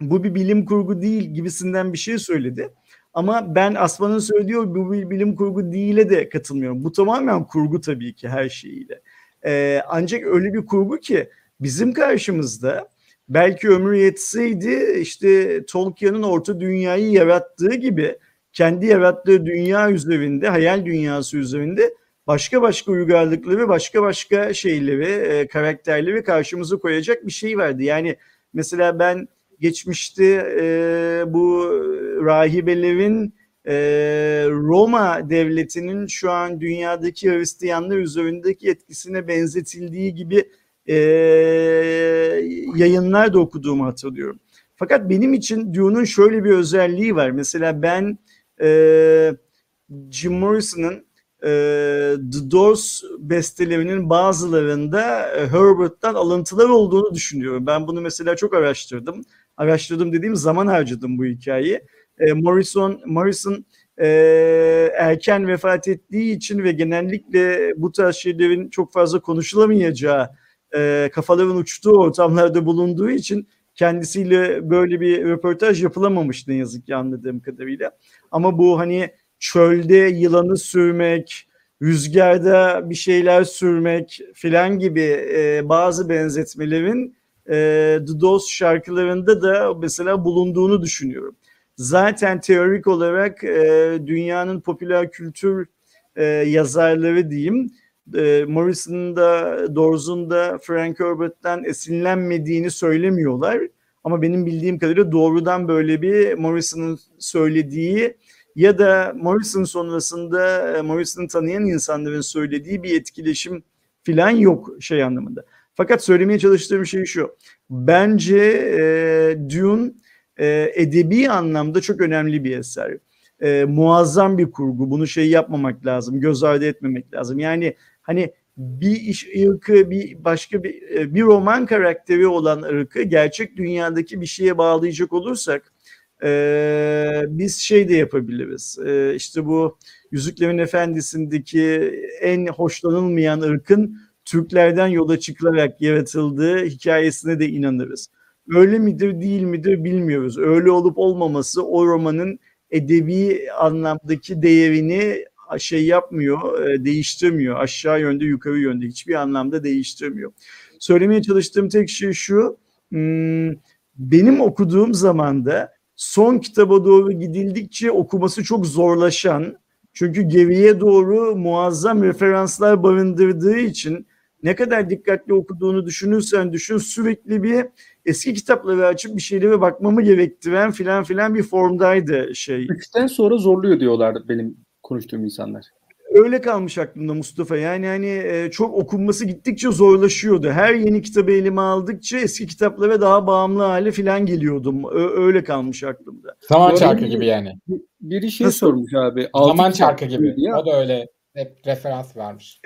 bu bir bilim kurgu değil gibisinden bir şey söyledi. Ama ben Asma'nın söylediği bu bir bilim kurgu değil'e de katılmıyorum. Bu tamamen kurgu tabii ki her şeyiyle. Ee, ancak öyle bir kurgu ki bizim karşımızda belki ömür yetseydi işte Tolkien'in orta dünyayı yarattığı gibi kendi yarattığı dünya üzerinde, hayal dünyası üzerinde başka başka uygarlıkları, başka başka şeyleri, e, karakterleri karşımıza koyacak bir şey vardı. Yani mesela ben geçmişte e, bu rahibelerin e, Roma devletinin şu an dünyadaki Hristiyanlar üzerindeki etkisine benzetildiği gibi e, yayınlar da okuduğumu hatırlıyorum. Fakat benim için Dune'un şöyle bir özelliği var. Mesela ben e, Jim Morrison'ın e, The Doors bestelerinin bazılarında e, Herbert'tan alıntılar olduğunu düşünüyorum. Ben bunu mesela çok araştırdım. Araştırdım dediğim zaman harcadım bu hikayeyi. E, Morrison, Morrison e, erken vefat ettiği için ve genellikle bu tarz şeylerin çok fazla konuşulamayacağı, e, kafaların uçtuğu ortamlarda bulunduğu için kendisiyle böyle bir röportaj yapılamamış ne yazık ki anladığım kadarıyla. Ama bu hani çölde yılanı sürmek, rüzgarda bir şeyler sürmek filan gibi e, bazı benzetmelerin e, The Doors şarkılarında da mesela bulunduğunu düşünüyorum. Zaten teorik olarak e, dünyanın popüler kültür e, yazarları diyeyim, e, Morrison'ın da Doors'un da Frank Herbert'ten esinlenmediğini söylemiyorlar. Ama benim bildiğim kadarıyla doğrudan böyle bir Morrison'ın söylediği ya da Morrison sonrasında e, Morrison'ı tanıyan insanların söylediği bir etkileşim filan yok şey anlamında. Fakat söylemeye çalıştığım şey şu. Bence e, Dune e, edebi anlamda çok önemli bir eser. E, muazzam bir kurgu. Bunu şey yapmamak lazım. Göz ardı etmemek lazım. Yani hani bir iş ırkı bir başka bir e, bir roman karakteri olan ırkı gerçek dünyadaki bir şeye bağlayacak olursak e, biz şey de yapabiliriz. E, işte bu Yüzüklerin Efendisi'ndeki en hoşlanılmayan ırkın Türklerden yola çıkılarak yaratıldığı hikayesine de inanırız. Öyle midir değil midir bilmiyoruz. Öyle olup olmaması o romanın edebi anlamdaki değerini şey yapmıyor, değiştirmiyor. Aşağı yönde, yukarı yönde hiçbir anlamda değiştirmiyor. söylemeye çalıştığım tek şey şu. hmm, benim okuduğum zamanda son kitaba doğru gidildikçe okuması çok zorlaşan çünkü geriye doğru muazzam referanslar barındırdığı için ne kadar dikkatli okuduğunu düşünürsen düşün sürekli bir eski kitapları açıp bir şeylere bakmamı gerektiren filan filan bir formdaydı şey. Üçten sonra zorluyor diyorlar benim konuştuğum insanlar. Öyle kalmış aklımda Mustafa. Yani hani e, çok okunması gittikçe zorlaşıyordu. Her yeni kitabı elime aldıkça eski kitaplara daha bağımlı hale filan geliyordum. Öyle kalmış aklımda. Zaman Doğru. çarkı gibi yani. Biri şey Nasıl? sormuş abi. Zaman çarkı gibi. diye. O da öyle hep referans vermiş.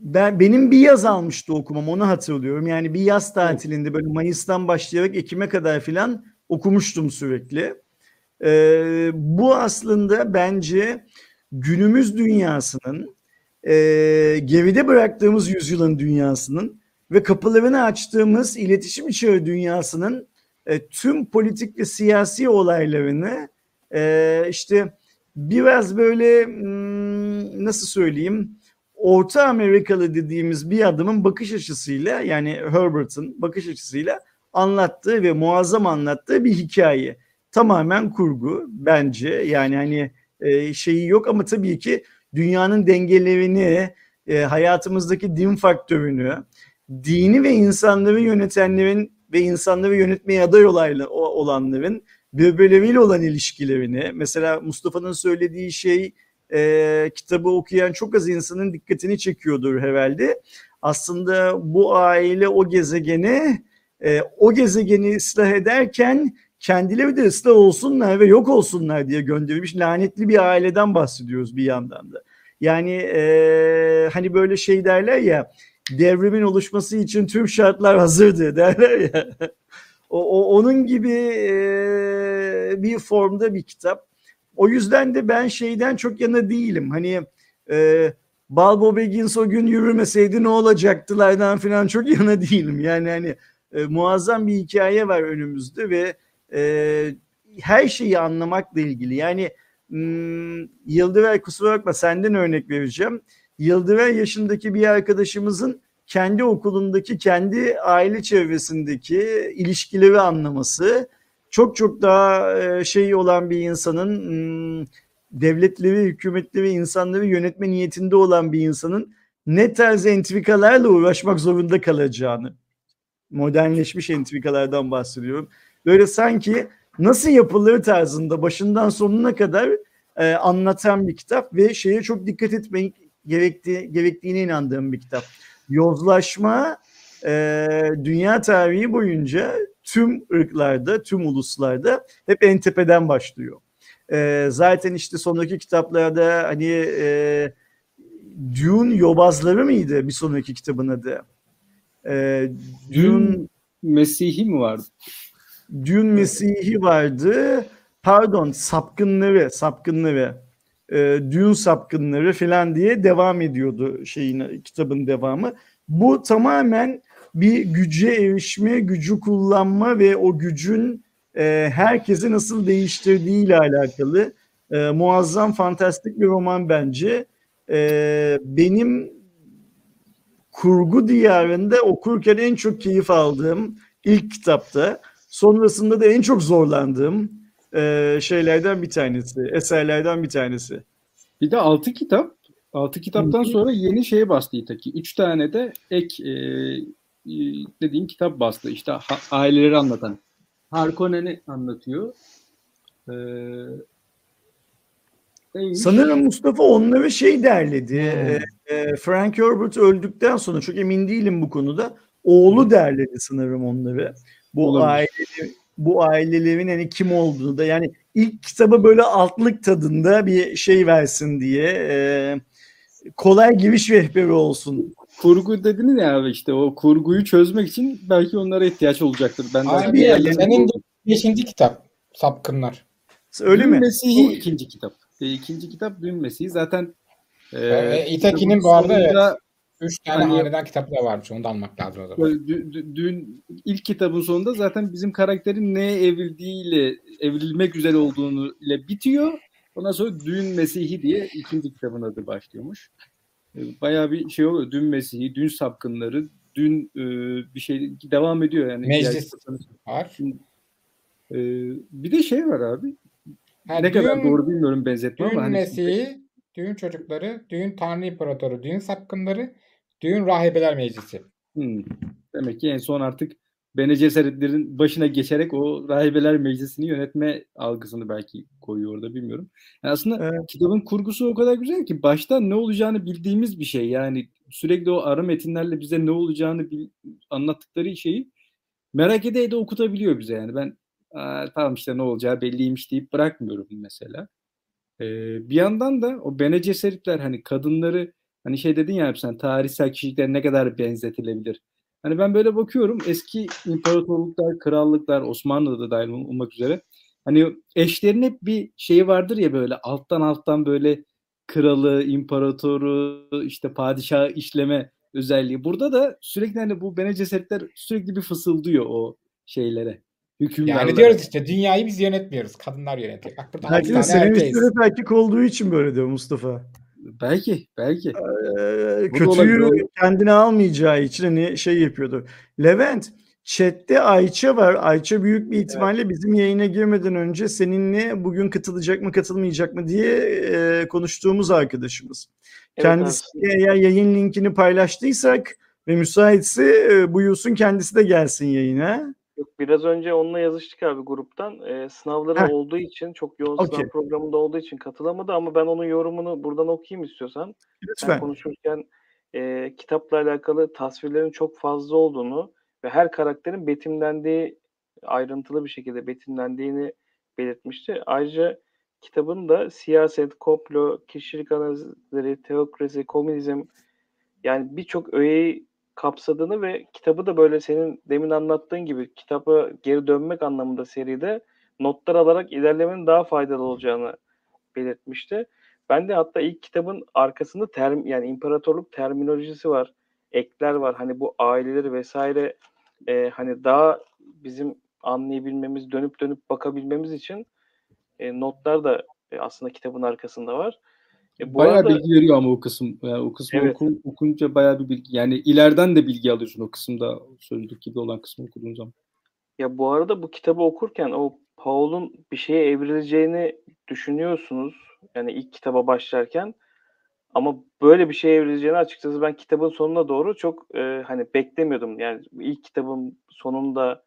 Ben benim bir yaz almıştı okumam onu hatırlıyorum. Yani bir yaz tatilinde böyle Mayıs'tan başlayarak Ekim'e kadar filan okumuştum sürekli. Ee, bu aslında bence günümüz dünyasının e, geride bıraktığımız yüzyılın dünyasının ve kapılarını açtığımız iletişim çağı dünyasının e, tüm politik ve siyasi olaylarını e, işte biraz böyle hmm, nasıl söyleyeyim Orta Amerikalı dediğimiz bir adamın bakış açısıyla yani Herbert'ın bakış açısıyla anlattığı ve muazzam anlattığı bir hikaye. Tamamen kurgu bence yani hani e, şeyi yok ama tabii ki dünyanın dengelerini, e, hayatımızdaki din faktörünü, dini ve insanları yönetenlerin ve insanları yönetmeye aday olayla, olanların birbirleriyle olan ilişkilerini, mesela Mustafa'nın söylediği şey e, kitabı okuyan çok az insanın dikkatini çekiyordur herhalde. Aslında bu aile o gezegeni e, o gezegeni ıslah ederken kendileri de ıslah olsunlar ve yok olsunlar diye gönderilmiş lanetli bir aileden bahsediyoruz bir yandan da. Yani e, hani böyle şey derler ya devrimin oluşması için tüm şartlar hazırdı derler ya. o, o onun gibi e, bir formda bir kitap. O yüzden de ben şeyden çok yana değilim. Hani e, Balbo Baggins o gün yürümeseydi ne olacaktılardan falan çok yana değilim. Yani hani e, muazzam bir hikaye var önümüzde ve e, her şeyi anlamakla ilgili. Yani hmm, Yıldıray kusura bakma senden örnek vereceğim. Yıldıray yaşındaki bir arkadaşımızın kendi okulundaki, kendi aile çevresindeki ilişkileri anlaması çok çok daha e, şey olan bir insanın hmm, devletleri, hükümetleri, insanları yönetme niyetinde olan bir insanın ne tarz entrikalarla uğraşmak zorunda kalacağını modernleşmiş entrikalardan bahsediyorum. Böyle sanki nasıl yapılır tarzında başından sonuna kadar e, anlatan bir kitap ve şeye çok dikkat etmek gerektiği, gerektiğine inandığım bir kitap. Yozlaşma e, dünya tarihi boyunca tüm ırklarda, tüm uluslarda hep en tepeden başlıyor. E, zaten işte sonraki kitaplarda hani e, Dune Yobazları mıydı bir sonraki kitabın adı? E, Dune, Dün Mesih'i mi vardı? Dune Mesih'i vardı. Pardon, sapkınları, sapkınları. E, Dune sapkınları falan diye devam ediyordu şeyin kitabın devamı. Bu tamamen bir güce erişme, gücü kullanma ve o gücün e, herkesi nasıl değiştirdiği ile alakalı e, muazzam, fantastik bir roman bence. E, benim kurgu diyarında okurken en çok keyif aldığım ilk kitapta, sonrasında da en çok zorlandığım e, şeylerden bir tanesi, eserlerden bir tanesi. Bir de altı kitap. Altı kitaptan sonra yeni şeye bastı İtaki. Üç tane de ek e, e, dediğin kitap bastı. İşte ha- aileleri anlatan. Harkonnen'i anlatıyor. Ee, neymiş? Sanırım Mustafa onları şey derledi. Hmm. e, e, Frank Herbert öldükten sonra çok emin değilim bu konuda. Oğlu derledi sanırım onları. Bu Olabilir. aile bu ailelerin hani kim olduğunu da yani ilk kitaba böyle altlık tadında bir şey versin diye e, kolay giriş rehberi olsun. kurgu dediniz ya abi işte o kurguyu çözmek için belki onlara ihtiyaç olacaktır. Ben de Abi yani- senin de 5. kitap Sapkınlar. Öyle Dün mi? Mesih'i O- ikinci kitap. E, ikinci kitap Dün Mesih'i zaten e, E, İtaki'nin kitabın bu arada 3 tane Hani- hanedan kitapı da varmış. Onu da almak lazım o zaman. Dün ilk kitabın sonunda zaten bizim karakterin neye evrildiğiyle evrilmek üzere olduğunu ile bitiyor. Ondan sonra Dün Mesih'i diye ikinci kitabın adı başlıyormuş. E, Bayağı bir şey oluyor. Dün Mesih'i, Dün Sapkınları, Dün dün e, bir şey devam ediyor yani. Meclis. Var. E, bir de şey var abi. Ha, ne kadar düğün- doğru bilmiyorum benzetme Düğün ama hani Mesih'i, düğün çocukları, düğün Tanrı İmparatoru, düğün sapkınları, düğün rahibeler meclisi. Hmm. Demek ki en son artık Bene Gesseritlerin başına geçerek o rahibeler meclisini yönetme algısını belki koyuyor orada bilmiyorum. Yani aslında Evet. kitabın kurgusu o kadar güzel ki baştan ne olacağını bildiğimiz bir şey. Yani sürekli o ara metinlerle bize ne olacağını bil- anlattıkları şeyi merak ede ede okutabiliyor bize. Yani ben "Aa, tamam işte ne olacağı belliymiş deyip bırakmıyorum mesela. Ee, bir yandan da o Bene Gesseritler hani kadınları hani şey dedin ya hep sen tarihsel kişilikler ne kadar benzetilebilir. Hani ben böyle bakıyorum eski imparatorluklar, krallıklar, Osmanlı'da da dahil olmak üzere hani eşlerin hep bir şeyi vardır ya böyle alttan alttan böyle kralı, imparatoru, işte padişahı işleme özelliği. Burada da sürekli hani bu Bene Gesseritler sürekli bir fısıldıyor o şeylere. Hükümdarlara. Yani diyoruz işte dünyayı biz yönetmiyoruz. Kadınlar yönetiyor. Bak burada Belki de senaristler hep erkek olduğu için böyle diyor Mustafa. Belki, belki. Ee, kötüyü kendine almayacağı için hani şey yapıyordu. Levent, chatte Ayça var. Ayça büyük bir ihtimalle bizim yayına girmeden önce seninle bugün katılacak mı katılmayacak mı diye e, konuştuğumuz arkadaşımız. Evet Kendisi eğer yayın linkini paylaştıysak ve müsaitse e, buyursun kendisi de gelsin yayına. Yok, biraz önce onunla yazıştık abi gruptan. Ee, sınavları Heh. olduğu için çok yoğun sınav programında olduğu için katılamadı ama ben onun yorumunu buradan okuyayım istiyorsan. Lütfen. konuşurken e, kitapla alakalı tasvirlerin çok fazla olduğunu ve her karakterin betimlendiği ayrıntılı bir şekilde betimlendiğini belirtmişti. Ayrıca kitabın da siyaset, komplo, kişilik analizleri, teokrasi, komünizm yani birçok öğeyi kapsadığını ve kitabı da böyle senin demin anlattığın gibi kitaba geri dönmek anlamında seride notlar alarak ilerlemenin daha faydalı olacağını belirtmişti. Ben de hatta ilk kitabın arkasında term yani imparatorluk terminolojisi var. Ekler var. Hani bu aileleri vesaire e, hani daha bizim anlayabilmemiz, dönüp dönüp bakabilmemiz için e, notlar da e, aslında kitabın arkasında var. E, bu bayağı arada bilgi veriyor ama o kısım. Yani o kısmı Evet. oku- okunca bayağı bir bilgi. Yani ileriden de bilgi alıyorsun o kısımda. Sözlük gibi olan kısmı okuduğun zaman. Ya bu arada bu kitabı okurken o Paul'un bir şeye evrileceğini düşünüyorsunuz. Yani ilk kitaba başlarken. Ama böyle bir şeye evrileceğini açıkçası ben kitabın sonuna doğru çok e, hani beklemiyordum. Yani ilk kitabın sonunda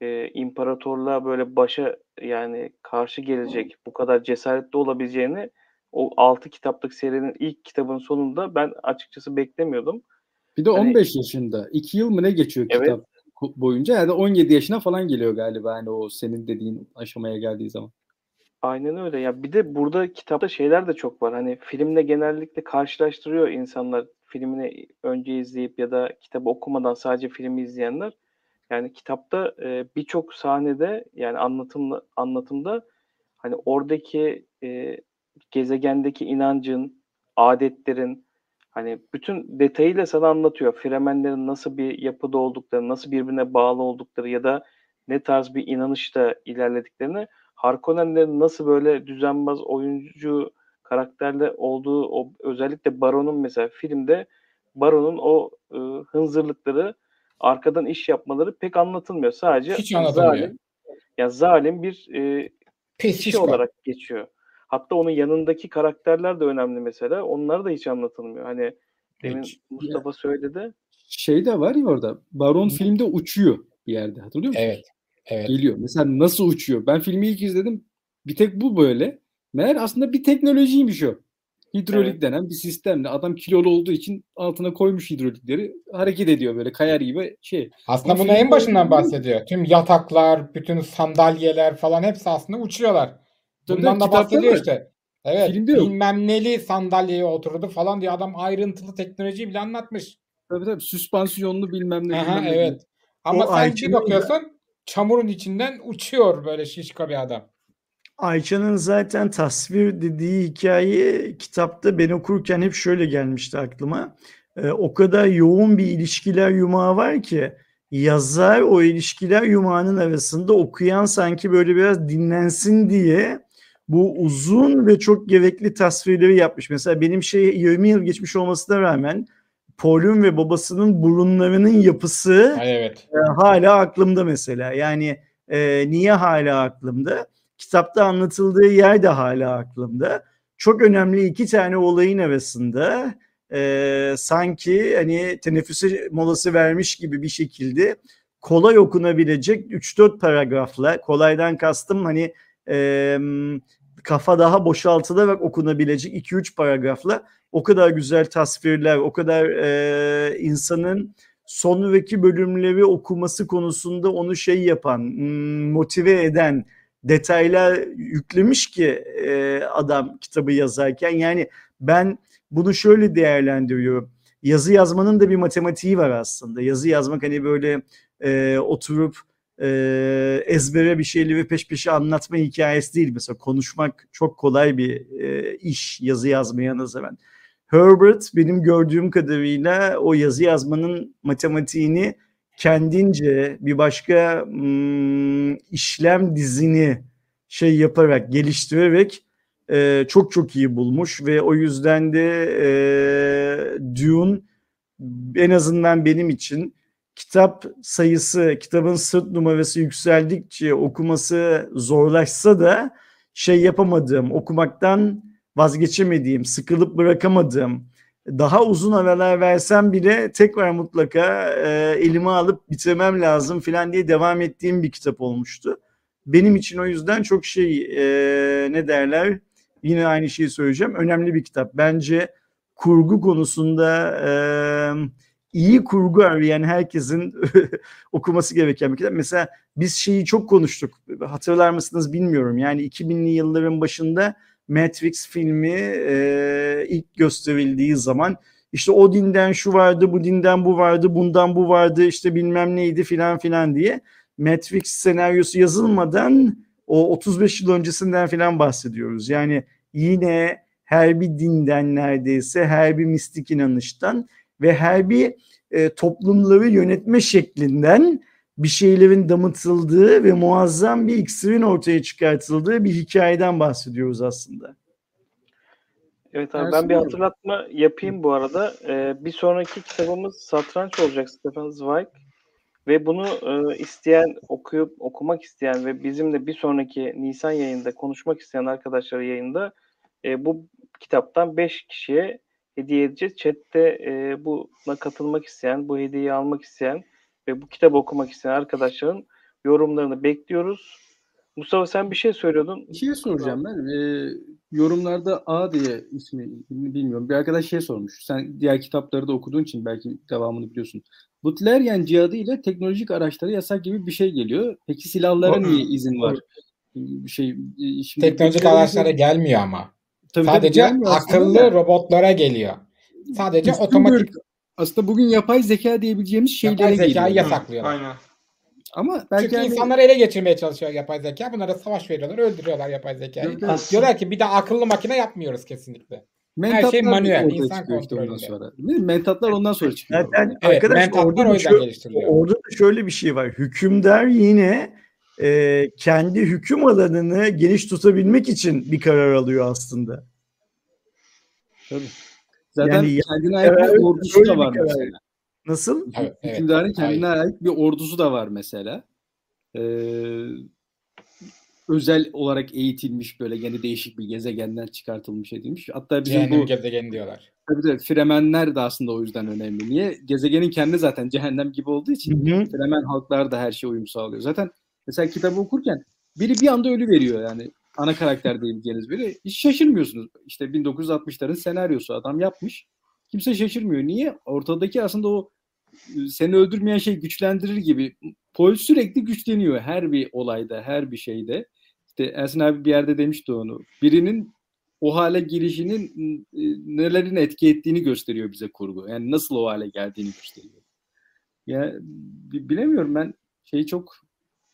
e, imparatorluğa böyle başa yani karşı gelecek bu kadar cesaretli olabileceğini o 6 kitaplık serinin ilk kitabın sonunda ben açıkçası beklemiyordum. Bir de Hani- 15 yaşında. 2 yıl mı ne geçiyor Evet. kitap boyunca? Yani 17 yaşına falan geliyor galiba. Yani o senin dediğin aşamaya geldiği zaman. Aynen öyle. Ya bir de burada kitapta şeyler de çok var. Hani filmle genellikle karşılaştırıyor insanlar filmini önce izleyip ya da kitabı okumadan sadece filmi izleyenler. Yani kitapta e, birçok sahnede yani anlatımla anlatımda hani oradaki e, gezegendeki inancın, adetlerin hani bütün detayıyla sana anlatıyor. Fremenlerin nasıl bir yapıda olduklarını, nasıl birbirine bağlı oldukları ya da ne tarz bir inanışta ilerlediklerini Harkonnenlerin nasıl böyle düzenbaz oyuncu karakterle olduğu o özellikle Baron'un mesela filmde Baron'un o e, hınzırlıkları arkadan iş yapmaları pek anlatılmıyor. Sadece Hiç anlatılmıyor. zalim ya zalim bir e, kişi olarak geçiyor. Hatta onun yanındaki karakterler de önemli mesela. Onlar da hiç anlatılmıyor. Hani demin Hiç. Mustafa söyledi. Şey de var ya orada. Baron filmde uçuyor bir yerde. Hatırlıyor musun? Evet. Evet. Geliyor. Mesela nasıl uçuyor? Ben filmi ilk izledim. Bir tek bu böyle. Meğer aslında bir teknolojiymiş o. Hidrolik Evet. denen bir sistemle. Adam kilolu olduğu için altına koymuş hidrolikleri. Hareket ediyor böyle kayar gibi şey. Aslında Ama bunu en başından bahsediyor. Tüm yataklar, bütün sandalyeler falan hepsi aslında uçuyorlar. Tabii Bundan da bahsediyor işte. Evet. Filmde yok. Bilmem neli sandalyeye oturdu falan diye adam ayrıntılı teknolojiyi bile anlatmış. Tabii tabii süspansiyonlu bilmem ne. Aha, bilmem ne. evet. Ama O sen bir bakıyorsun çamurun içinden uçuyor böyle şişko bir adam. Ayça'nın zaten tasvir dediği hikaye kitapta ben okurken hep şöyle gelmişti aklıma. Ee, o kadar yoğun bir ilişkiler yumağı var ki yazar o ilişkiler yumağının arasında okuyan sanki böyle biraz dinlensin diye bu uzun ve çok gerekli tasvirleri yapmış. Mesela benim şey 20 yıl geçmiş olmasına rağmen Paul'un ve babasının burunlarının yapısı Ay, evet. e, hala aklımda mesela. Yani e, niye hala aklımda? Kitapta anlatıldığı yer de hala aklımda. Çok önemli iki tane olayın arasında e, sanki hani teneffüse molası vermiş gibi bir şekilde kolay okunabilecek 3-4 paragrafla kolaydan kastım hani e, kafa daha boşaltılarak okunabilecek 2-3 paragrafla o kadar güzel tasvirler, o kadar e, insanın sonraki bölümleri okuması konusunda onu şey yapan, hmm, motive eden detaylar yüklemiş ki e, adam kitabı yazarken. Yani ben bunu şöyle değerlendiriyorum. Yazı yazmanın da bir matematiği var aslında. Yazı yazmak hani böyle e, oturup e, ezbere bir şeyleri peş peşe anlatma hikayesi değil. Mesela konuşmak çok kolay bir e, iş yazı yazmaya nazaran. Herbert benim gördüğüm kadarıyla o yazı yazmanın matematiğini kendince bir başka hmm, işlem dizini şey yaparak geliştirerek e, çok çok iyi bulmuş ve o yüzden de e, Dune en azından benim için kitap sayısı, kitabın sırt numarası yükseldikçe okuması zorlaşsa da şey yapamadığım, okumaktan vazgeçemediğim, sıkılıp bırakamadığım, daha uzun aralar versem bile tekrar mutlaka e, elime alıp bitirmem lazım falan diye devam ettiğim bir kitap olmuştu. Benim için o yüzden çok şey e, ne derler yine aynı şeyi söyleyeceğim önemli bir kitap. Bence kurgu konusunda e, iyi kurgu arayan herkesin okuması gereken bir kitap. Mesela biz şeyi çok konuştuk hatırlar mısınız bilmiyorum yani 2000'li yılların başında Matrix filmi e, ilk gösterildiği zaman işte o dinden şu vardı, bu dinden bu vardı, bundan bu vardı, işte bilmem neydi filan filan diye Matrix senaryosu yazılmadan o 35 yıl öncesinden filan bahsediyoruz. Yani yine her bir dinden neredeyse, her bir mistik inanıştan ve her bir e, toplumları yönetme şeklinden bir şeylerin damıtıldığı ve muazzam bir iksirin ortaya çıkartıldığı bir hikayeden bahsediyoruz aslında. Evet abi ben bir hatırlatma yapayım bu arada. Ee, bir sonraki kitabımız Satranç olacak Stefan Zweig. Ve bunu e, isteyen, okuyup okumak isteyen ve bizimle bir sonraki Nisan yayında konuşmak isteyen arkadaşları yayında e, bu kitaptan 5 kişiye hediye edeceğiz. Chat'te e, buna katılmak isteyen, bu hediyeyi almak isteyen ve bu kitabı okumak isteyen arkadaşların yorumlarını bekliyoruz. Mustafa sen bir şey söylüyordun. Bir şey soracağım ben. Ee, yorumlarda A diye ismi bilmiyorum. Bir arkadaş şey sormuş. Sen diğer kitapları da okuduğun için belki devamını biliyorsun. Butlerian cihadı ile teknolojik araçları yasak gibi bir şey geliyor. Peki silahlara niye izin var? Bir şey şimdi teknolojik araçlara gelmiyor ama. Tabii, Sadece tabii akıllı ya. robotlara geliyor. Sadece Üstün otomatik aslında bugün yapay zeka diyebileceğimiz şeylere yapay zekayı geliyor. yasaklıyorlar. Aynen. Ama belki Çünkü yani... insanları ele geçirmeye çalışıyor yapay zeka. Bunlara savaş veriyorlar, öldürüyorlar yapay zekayı. Aslında... Diyorlar ki bir de akıllı makine yapmıyoruz kesinlikle. Mentatlar Her şey manuel, insan kontrolünde. Sonra. Mentatlar ondan sonra çıkıyor. Zaten evet, arkadaşlar orada, da şöyle, orada da şöyle bir şey var. Hükümdar yine e, kendi hüküm alanını geniş tutabilmek için bir karar alıyor aslında. Tabii. Zaten yani, kendine ait bir ordusu da var mesela. Nasıl? Evet, Hükümdarın kendine Hayır. ait bir ordusu da var mesela. Ee, özel olarak eğitilmiş böyle yine değişik bir gezegenden çıkartılmış edilmiş. Hatta bizim cehennem bu gezegeni diyorlar. Tabii tabii Fremenler de aslında o yüzden önemli. Niye? Gezegenin kendi zaten cehennem gibi olduğu için hı hı. Fremen halklar da her şeye uyum sağlıyor. Zaten mesela kitabı okurken biri bir anda ölü veriyor yani ana karakter diyebileceğiniz biri. Hiç şaşırmıyorsunuz. İşte 1960'ların senaryosu adam yapmış. Kimse şaşırmıyor. Niye? Ortadaki aslında o seni öldürmeyen şey güçlendirir gibi. Paul sürekli güçleniyor her bir olayda, her bir şeyde. İşte Ersin abi bir yerde demişti onu. Birinin o hale girişinin e, nelerin etki ettiğini gösteriyor bize kurgu. Yani nasıl o hale geldiğini gösteriyor. Ya bilemiyorum ben şeyi çok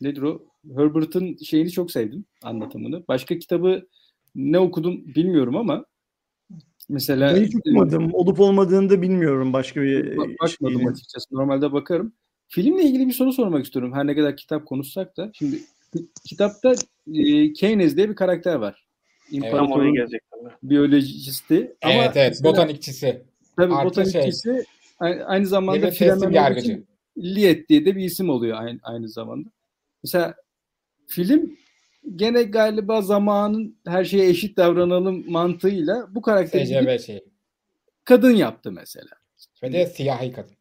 nedir o? Herbert'ın şeyini çok sevdim anlatımını. Başka kitabı ne okudum bilmiyorum ama Mesela ben hiç okumadım. Olup olmadığını da bilmiyorum başka bir bakmadım şeyini. açıkçası. Normalde bakarım. Filmle ilgili bir soru sormak istiyorum. Her ne kadar kitap konuşsak da. Şimdi kitapta e, Keynes diye bir karakter var. İmparatorun evet, biyolojisti. Evet ama evet botanikçisi. Tabii Artı botanikçisi. Şey. Aynı, zamanda olduğu yargıcı. Liet diye de bir isim oluyor aynı, aynı zamanda. Mesela film gene galiba zamanın her şeye eşit davranalım mantığıyla bu karakteri şey. kadın yaptı mesela. Ve de siyahi kadın.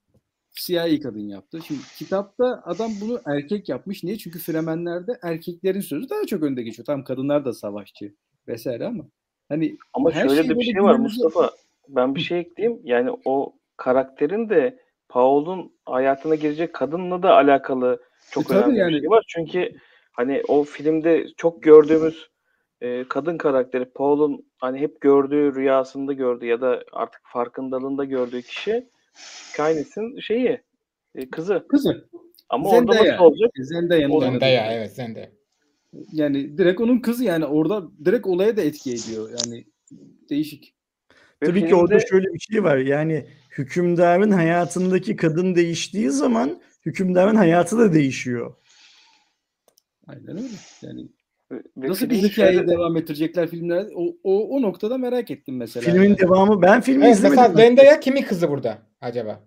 Siyahi kadın yaptı. Şimdi kitapta adam bunu erkek yapmış. Niye? Çünkü Fremenlerde erkeklerin sözü daha çok önde geçiyor. Tam kadınlar da savaşçı vesaire ama hani Ama her şöyle şey de bir şey var günümüzde- Mustafa. Ben bir şey ekleyeyim. Yani o karakterin de Paul'un hayatına girecek kadınla da alakalı çok E önemli yani. bir şey var. Çünkü hani o filmde çok gördüğümüz e, kadın karakteri Paul'un hani hep gördüğü rüyasında gördüğü ya da artık farkındalığında gördüğü kişi Kainis'in şeyi e, kızı. kızı. Ama orada Zendaya. nasıl olacak? Zendaya'nın. Zendaya evet Zendaya. Yani direkt onun kızı yani orada direkt olaya da etki ediyor. Yani değişik. Ve Tabii ki filmde- orada şöyle bir şey var. Yani hükümdarın hayatındaki kadın değiştiği zaman hükümdarın hayatı da değişiyor. Aynen öyle. Yani ve nasıl bir hikayeyi şöyle- devam ettirecekler filmlerde? O, o, o noktada merak ettim mesela. Filmin yani. devamı ben filmi Evet, izlemedim. mesela Zendaya kimin kızı burada acaba?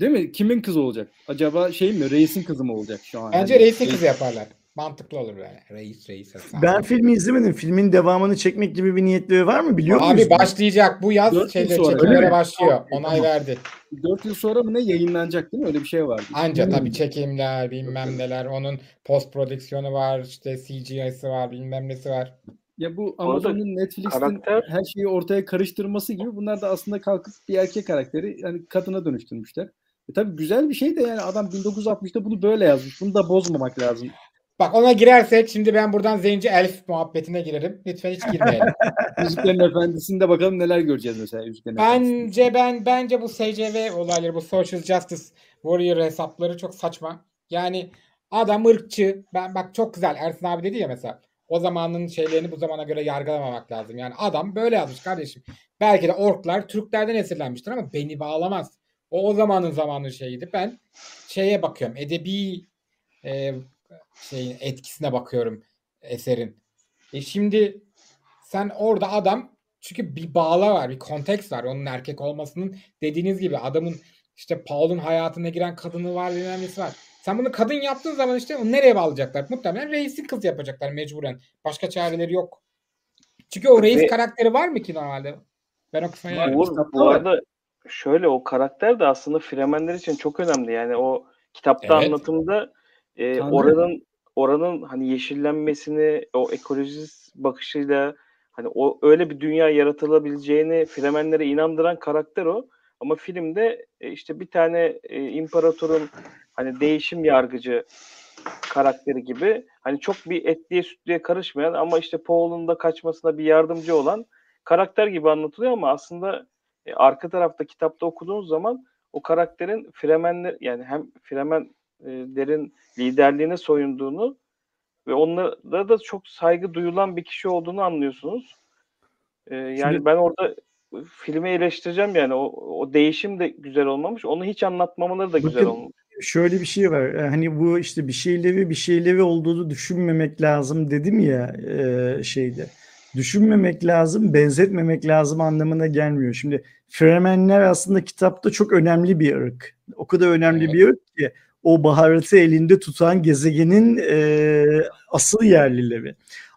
Değil mi? Kimin kızı olacak? Acaba şey mi? Reisin kızı mı olacak şu an? Bence Yani reisin reis- kızı yaparlar. Mantıklı olur böyle. Reis reis. Hasan. Ben filmi izlemedim. Filmin devamını çekmek gibi bir niyetleri var mı biliyor musunuz? Abi başlayacak bu yaz Dört yıl şeyler sonra. Çekimlere başlıyor. Tamam, Onay tamam. verdi. 4 yıl sonra mı ne yayınlanacak değil mi? Öyle bir şey vardı. Anca Hmm. tabii çekimler bilmem neler. Onun post prodüksiyonu var. işte CGI'si var bilmem nesi var. Ya bu Amazon'un Netflix'in karakter- her şeyi ortaya karıştırması gibi bunlar da aslında kalkıp bir erkek karakteri yani kadına dönüştürmüşler. E tabii güzel bir şey de yani adam 1960'ta bunu böyle yazmış. Bunu da bozmamak lazım. Bak ona girersek şimdi ben buradan Zenci Elf muhabbetine girerim. Lütfen hiç girmeyelim. Yüzüklerin Efendisi'nde bakalım neler göreceğiz mesela Yüzüklerin bence ben bence bu SCV olayları bu Social Justice Warrior hesapları çok saçma. Yani adam ırkçı. Ben bak çok güzel Ersin abi dedi ya mesela. O zamanın şeylerini bu zamana göre yargılamamak lazım. Yani adam böyle yazmış kardeşim. Belki de orklar Türklerden esinlenmiştir ama beni bağlamaz. O o zamanın zamanın şeyiydi. Ben şeye bakıyorum. Edebi e, şeyin etkisine bakıyorum eserin. E şimdi sen orada adam çünkü bir bağla var, bir konteks var. Onun erkek olmasının dediğiniz gibi adamın işte Paul'un hayatına giren kadını var, bilmem var. Sen bunu kadın yaptığın zaman işte onu nereye bağlayacaklar? Muhtemelen reisin kız yapacaklar mecburen. Başka çareleri yok. Çünkü o reis Ve- karakteri var mı ki normalde? Ben o kısmına yani. Bu arada şöyle o karakter de aslında Fremenler için çok önemli. Yani o kitapta Evet. anlatımda e, Tanrı. oranın oranın hani yeşillenmesini o ekolojist bakışıyla hani o öyle bir dünya yaratılabileceğini Fremenlere inandıran karakter o. Ama filmde e, işte bir tane e, imparatorun hani değişim yargıcı karakteri gibi hani çok bir etliye sütlüye karışmayan ama işte Paul'un da kaçmasına bir yardımcı olan karakter gibi anlatılıyor ama aslında e, arka tarafta kitapta okuduğunuz zaman o karakterin Fremenler yani hem Fremenlerin liderliğine soyunduğunu ve onlara da çok saygı duyulan bir kişi olduğunu anlıyorsunuz. E, yani Şimdi- ben orada filmi eleştireceğim yani o, o değişim de güzel olmamış. Onu hiç anlatmamaları da güzel olmuş. Şöyle bir şey var. e, Hani bu işte bir şeyleri bir şeyleri olduğunu düşünmemek lazım dedim ya e, şeyde. Düşünmemek lazım, benzetmemek lazım anlamına gelmiyor. Şimdi Fremenler aslında kitapta çok önemli bir ırk. O kadar önemli Evet. bir ırk ki o baharatı elinde tutan gezegenin e, asıl yerlileri.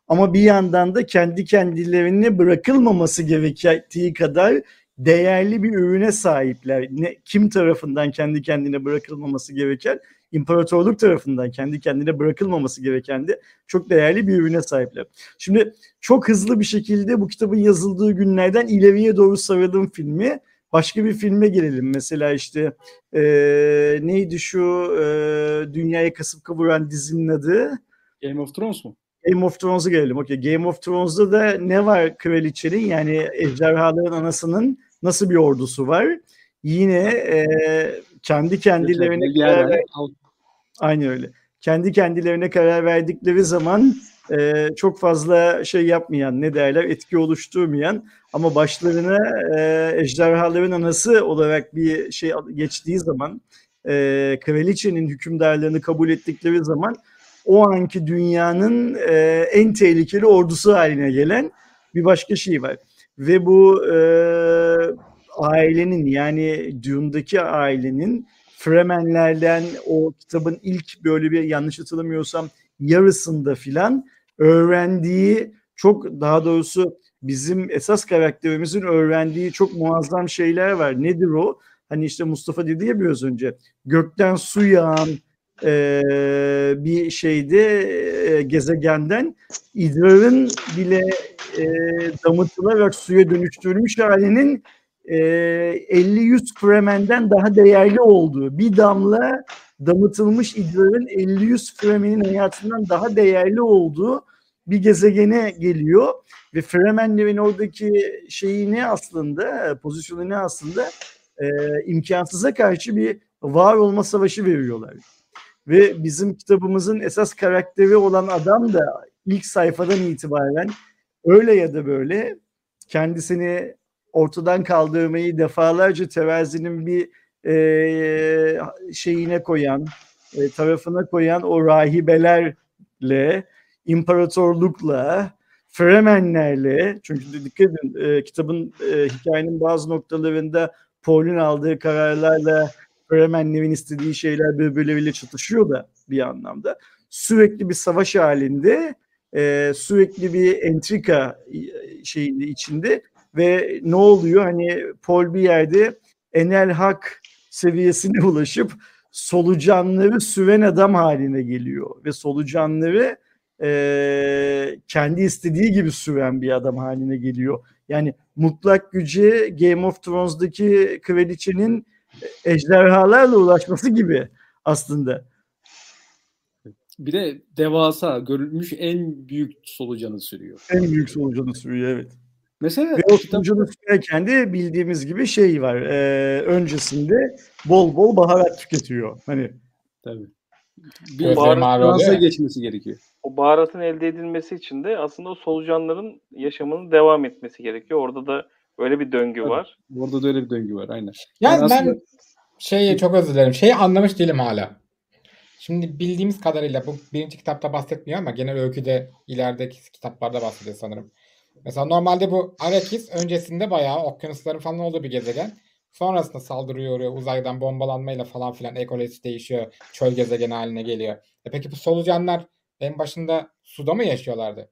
Ama bir yandan da kendi kendilerine bırakılmaması gerektiği kadar değerli bir ürüne sahipler. Ne, kim tarafından kendi kendine bırakılmaması gereken? İmparatorluk tarafından kendi kendine bırakılmaması gereken de çok değerli bir ürüne sahipler. Şimdi çok hızlı bir şekilde bu kitabın yazıldığı günlerden ileriye doğru saralım filmi. Başka bir filme gelelim. Mesela işte eee, neydi şu eee, dünyayı kasıp kavuran dizinin adı? Game of Thrones mu? Game of Thrones'a gelelim. Okay. Game of Thrones'da da ne var kraliçenin yani ejderhaların anasının nasıl bir ordusu var? Yine e, kendi kendilerine karar ver. aynı öyle. Kendi kendilerine karar verdikleri zaman e, çok fazla şey yapmayan ne derler etki oluşturmayan ama başlarına e, ejderhaların anası olarak bir şey geçtiği zaman e, kraliçenin hükümdarlığını kabul ettikleri zaman o anki dünyanın e, en tehlikeli ordusu haline gelen bir başka şey var. Ve bu e, ailenin yani Dune'daki ailenin Fremenlerden o kitabın ilk böyle bir yanlış hatırlamıyorsam yarısında filan öğrendiği çok daha doğrusu bizim esas karakterimizin öğrendiği çok muazzam şeyler var. Nedir o? Hani işte Mustafa dedi ya biraz önce gökten su yağan e, bir şeyde e, gezegenden idrarın bile e, damıtılarak suya dönüştürülmüş halinin e, 50-100 Fremen'den daha değerli olduğu bir damla damıtılmış idrarın 50-100 Fremen'in hayatından daha değerli olduğu bir gezegene geliyor ve Fremenlerin oradaki şeyi ne aslında pozisyonu ne aslında e, imkansıza karşı bir var olma savaşı veriyorlar. Ve bizim kitabımızın esas karakteri olan adam da ilk sayfadan itibaren öyle ya da böyle kendisini ortadan kaldırmayı defalarca terazinin bir e, şeyine koyan, e, tarafına koyan o rahibelerle, imparatorlukla, Fremenlerle, çünkü dikkat edin e, kitabın e, hikayenin bazı noktalarında Paul'un aldığı kararlarla Fremenlerin istediği şeyler birbirleriyle çatışıyor da bir anlamda. Sürekli bir savaş halinde, e, sürekli bir entrika şeyinde içinde ve ne oluyor? Hani Paul bir yerde enel hak seviyesine ulaşıp solucanları süven adam haline geliyor ve solucanları e, kendi istediği gibi süven bir adam haline geliyor. Yani mutlak güce Game of Thrones'daki kraliçenin ejderhalarla ulaşması gibi aslında. Bir de devasa, görülmüş en büyük solucanı sürüyor. En büyük solucanı sürüyor evet. Mesela Ve o solucanı sürerken de bildiğimiz gibi şey var. E, öncesinde bol bol baharat tüketiyor. Hani tabii. Bir Gözleri baharat mavi oluyor Fransa ya. geçmesi gerekiyor. O baharatın elde edilmesi için de aslında o solucanların yaşamının devam etmesi gerekiyor. Orada da öyle bir döngü var. Orada da öyle bir döngü var aynen. Yani Yani ben aslında- şeyi çok özür dilerim. Şeyi anlamış değilim hala. Şimdi bildiğimiz kadarıyla bu birinci kitapta bahsetmiyor ama genel öyküde ilerideki kitaplarda bahsediyor sanırım. Mesela normalde bu Arrakis öncesinde bayağı okyanusların falan olduğu bir gezegen. Sonrasında saldırıyor uğruyor, uzaydan bombalanmayla falan filan ekolojisi değişiyor. Çöl gezegeni haline geliyor. E peki bu solucanlar en başında suda mı yaşıyorlardı?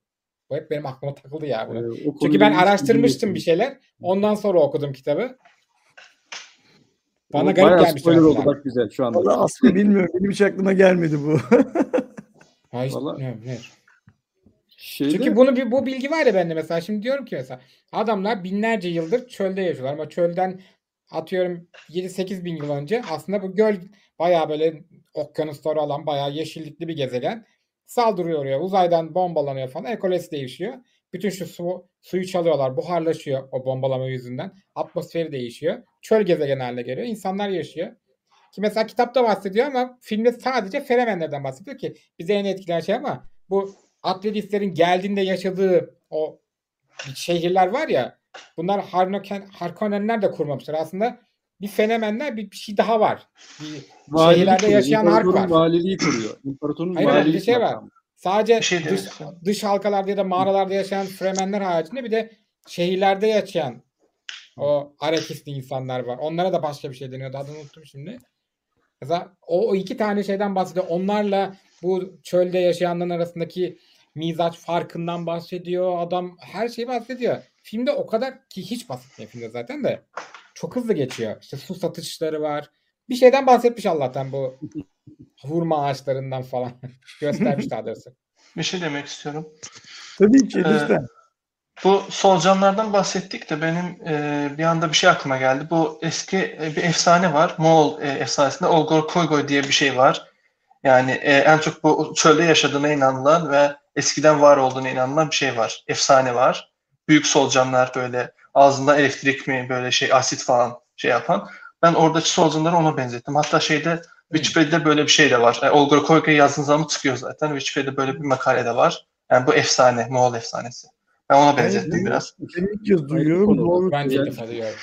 Bu hep benim aklıma takıldı ya. Ee, Bunu. o Çünkü ben araştırmıştım bir şeyler. Ondan sonra okudum kitabı. Bana O garip bayağı gelmiş. spoiler oldu bak güzel şu anda. valla aslında bilmiyorum. Benim hiç aklıma gelmedi bu. Ha, hiç- Vallahi- ne- ne? Şeyde, Çünkü bunu bir bu bilgi var ya bende mesela. Şimdi diyorum ki mesela adamlar binlerce yıldır çölde yaşıyorlar ama çölden atıyorum 7-8 bin yıl önce aslında bu göl bayağı böyle okyanusları olan bayağı yeşillikli bir gezegen. Saldırıyor oraya. Uzaydan bombalanıyor falan. Ekolojisi değişiyor. Bütün şu su, suyu çalıyorlar. Buharlaşıyor o bombalama yüzünden. Atmosferi değişiyor. Çöl gezegen haline geliyor. İnsanlar yaşıyor. Ki mesela kitapta bahsediyor ama filmde sadece Fremenlerden bahsediyor ki bize en etkileyen şey ama bu Atreides'lerin geldiğinde yaşadığı o şehirler var ya bunlar Harnoken, Harkonnenler de kurmamışlar. Aslında bir fenomenler bir, bir şey daha var. Bir valilik şehirlerde kuruyor. yaşayan hark İmparatorun var. valiliği kuruyor. İmparatorun Hayır, hayır, bir şey var. Sadece Bir şey dış, dış halkalarda ya da mağaralarda yaşayan Fremenler haricinde bir de şehirlerde yaşayan o Arakisli insanlar var. Onlara da başka bir şey deniyordu. Adını unuttum şimdi. Mesela o, o iki tane şeyden bahsediyor. Onlarla bu çölde yaşayanların arasındaki mizaç farkından bahsediyor. Adam her şeyi bahsediyor. Filmde o kadar ki hiç bahsetmiyor filmde zaten de. Çok hızlı geçiyor. İşte su satışları var. Bir şeyden bahsetmiş Allah'tan bu hurma ağaçlarından falan. Göstermiş daha doğrusu. Bir şey demek istiyorum. Tabii ki Ee, lütfen. Bu solucanlardan bahsettik de benim e, bir anda bir şey aklıma geldi. Bu eski e, bir efsane var. Moğol e, efsanesinde Olgor Koygoy diye bir şey var. Yani e, en çok bu çölde yaşadığına inanılan ve eskiden var olduğuna inanılan bir şey var. Efsane var. Büyük solucanlar böyle ağzında elektrik mi böyle şey asit falan şey yapan. Ben oradaki solucanları ona benzettim. Hatta şeyde Wikipedia'da böyle bir şey de var. E, Olgor Koygoy yazdığın zaman çıkıyor zaten. Wikipedia'da böyle bir makale de var. Yani bu efsane, Moğol efsanesi. Ben ona benzettim Evet, biraz. Ben ilk kez duyuyorum. Doğru. İlk defa duyuyorum.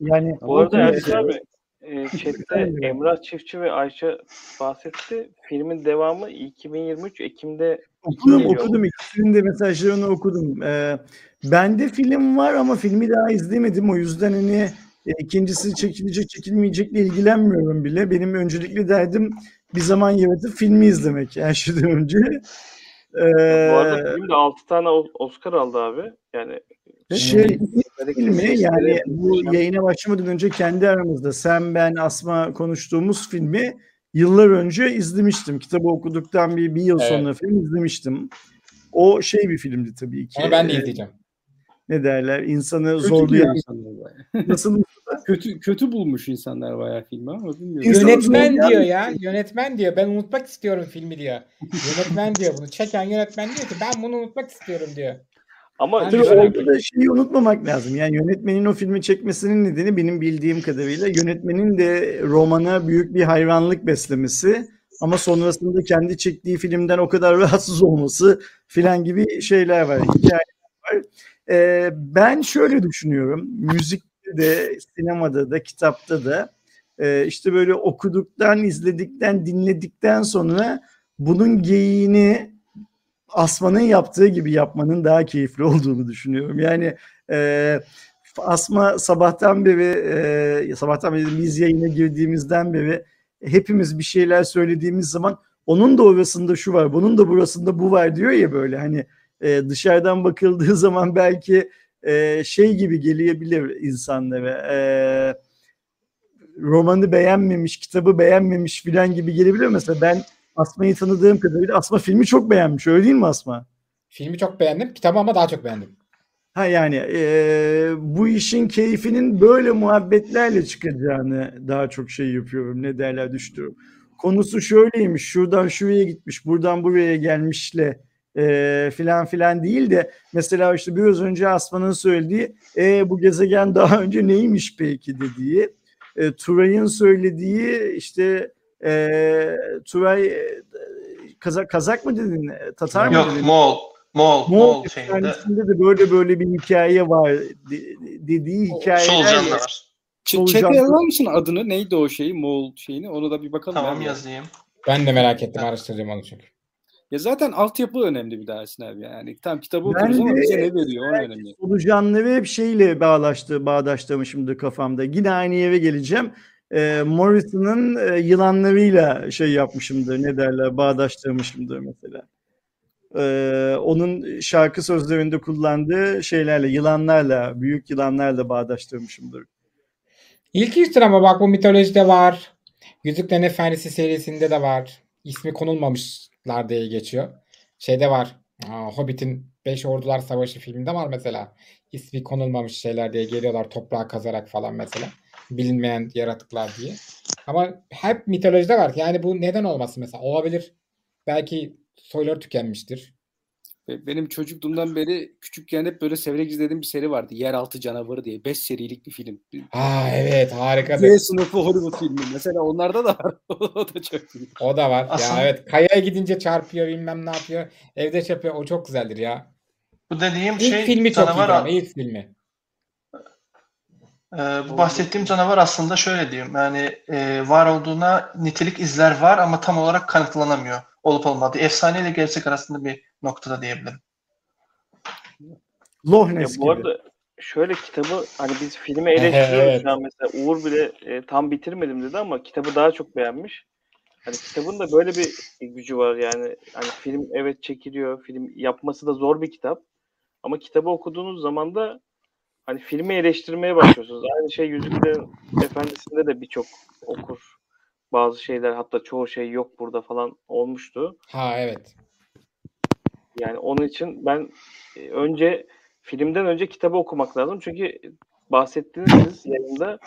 Yani Bu arada Ersin abi e, chatte? Emrah Çiftçi ve Ayşe bahsetti. Filmin devamı 2023 Ekim'de Okudum Geliyor. okudum ikisinin de mesajlarını okudum. Ee, bende film var ama filmi daha izlemedim o yüzden hani E, ikincisi çekilecek çekilmeyecekle ilgilenmiyorum bile. Benim öncelikli derdim bir zaman yaratıp filmi izlemek her şeyden önce. Bu arada Ee, film de 6 tane Oscar aldı abi. Yani şey böyle filmi yani bu yayına başlamadan önce kendi aramızda sen ben Asma konuştuğumuz filmi yıllar önce izlemiştim. Kitabı okuduktan bir, bir yıl Evet. sonra film izlemiştim. O şey bir filmdi tabii ki. Onu ben de Ee, izleyeceğim. Ne derler? İnsanı Kötü zorlayan. diyor insanlar. Nasıl kötü kötü bulmuş insanlar bayağı filmi ama bilmiyorum. Yönetmen diyor ya. Yönetmen diyor. Ben unutmak istiyorum filmi diyor. Yönetmen diyor bunu. Çeken yönetmen diyor ki ben bunu unutmak istiyorum diyor. ama Tabii güzel orada da şeyi unutmamak lazım. Yani yönetmenin o filmi çekmesinin nedeni benim bildiğim kadarıyla yönetmenin de romana büyük bir hayranlık beslemesi ama sonrasında kendi çektiği filmden o kadar rahatsız olması filan gibi şeyler var, hikayeler Ee, ben şöyle düşünüyorum. Müzikte de, sinemada da, kitapta da e, işte böyle okuduktan, izledikten, dinledikten sonra bunun geyiğini Asma'nın yaptığı gibi yapmanın daha keyifli olduğunu düşünüyorum. Yani e, Asma sabahtan beri e, sabahtan beri biz yayına girdiğimizden beri hepimiz bir şeyler söylediğimiz zaman onun da orasında şu var, bunun da burasında bu var diyor ya böyle hani e, dışarıdan bakıldığı zaman belki e, şey gibi gelebilir insanlara. E, romanı beğenmemiş, kitabı beğenmemiş filan gibi gelebilir. Mesela ben Asma'yı tanıdığım kadarıyla Asma filmi çok beğenmiş. Öyle değil mi Asma? Filmi çok beğendim. Kitabı ama daha çok beğendim. Ha yani eee, bu işin keyfinin böyle muhabbetlerle çıkacağını daha çok şey yapıyorum. Ne derler düştüğüm. Konusu şöyleymiş. Şuradan şuraya gitmiş. Buradan buraya gelmişle eee filan filan değil de mesela işte biraz önce Asman'ın söylediği e, bu gezegen daha önce neymiş peki dediği e, Turay'ın söylediği işte e, Turay e, Kazak, Kazak mı dedin? E, Tatar mı Yok dedin? Moğol. Moğol. Moğol Moğol şeyinde. efsanesinde de böyle böyle bir hikaye var de- dediği hikayeler Solucan da var. Chat'e yazar mısın adını? Neydi o şeyi? Moğol şeyini. Onu da bir bakalım. Tamam abi. yazayım. Ben de merak ettim. Araştıracağım onu çünkü. Ya zaten altyapı önemli bir daha Ersin abi. Yani tam kitabı Ben okuyoruz ama bize ne veriyor? O önemli. solucanları hep şeyle bağlaştı, bağdaştırmışımdır kafamda. Yine aynı yere geleceğim. Ee, Morrison'ın e, yılanlarıyla şey yapmışımdır, ne derler, bağdaştırmışımdır mesela. Ee, onun şarkı sözlerinde kullandığı şeylerle, yılanlarla, büyük yılanlarla bağdaştırmışımdır. İlk iştir ama bak bu mitolojide var. Yüzüklerin Efendisi serisinde de var. İsmi konulmamışlar diye geçiyor. Şeyde var. Hobbit'in Beş Ordular Savaşı filminde var mesela. İsmi konulmamış şeyler diye geliyorlar toprağa kazarak falan mesela. Bilinmeyen yaratıklar diye. Ama hep mitolojide var. Yani bu neden olmasın mesela? Olabilir. Belki soyları tükenmiştir. Benim çocukluğumdan beri küçükken hep böyle severek izlediğim bir seri vardı. Yeraltı Canavarı diye. 5 serilik bir film. Aa evet harikadır. D sınıfı Hollywood filmi. Mesela onlarda da var. o da çok iyi. O da var. Aslında- Ya evet kayaya gidince çarpıyor bilmem ne yapıyor. Evde şey yapıyor. O çok güzeldir ya. Bu dediğim İlk şey filmi çok canavar ama ilk filmi. Ee, bu bahsettiğim canavar aslında şöyle diyeyim yani e, var olduğuna nitelik izler var ama tam olarak kanıtlanamıyor olup olmadığı. Efsane ile gerçek arasında bir noktada diyebilirim. Loch bu gibi. arada şöyle kitabı hani biz filmi eleştiriyoruz Evet. mesela Uğur bile e, tam bitirmedim dedi ama kitabı daha çok beğenmiş. Hani kitabın da böyle bir gücü var yani. Hani film evet çekiliyor. Film yapması da zor bir kitap. Ama kitabı okuduğunuz zaman da hani filmi eleştirmeye başlıyorsunuz. Aynı şey Yüzüklerin Efendisi'nde de birçok okur. Bazı şeyler hatta çoğu şey yok burada falan olmuştu. Ha evet. Yani onun için ben e, önce filmden önce kitabı okumak lazım. Çünkü bahsettiğiniz siz yayında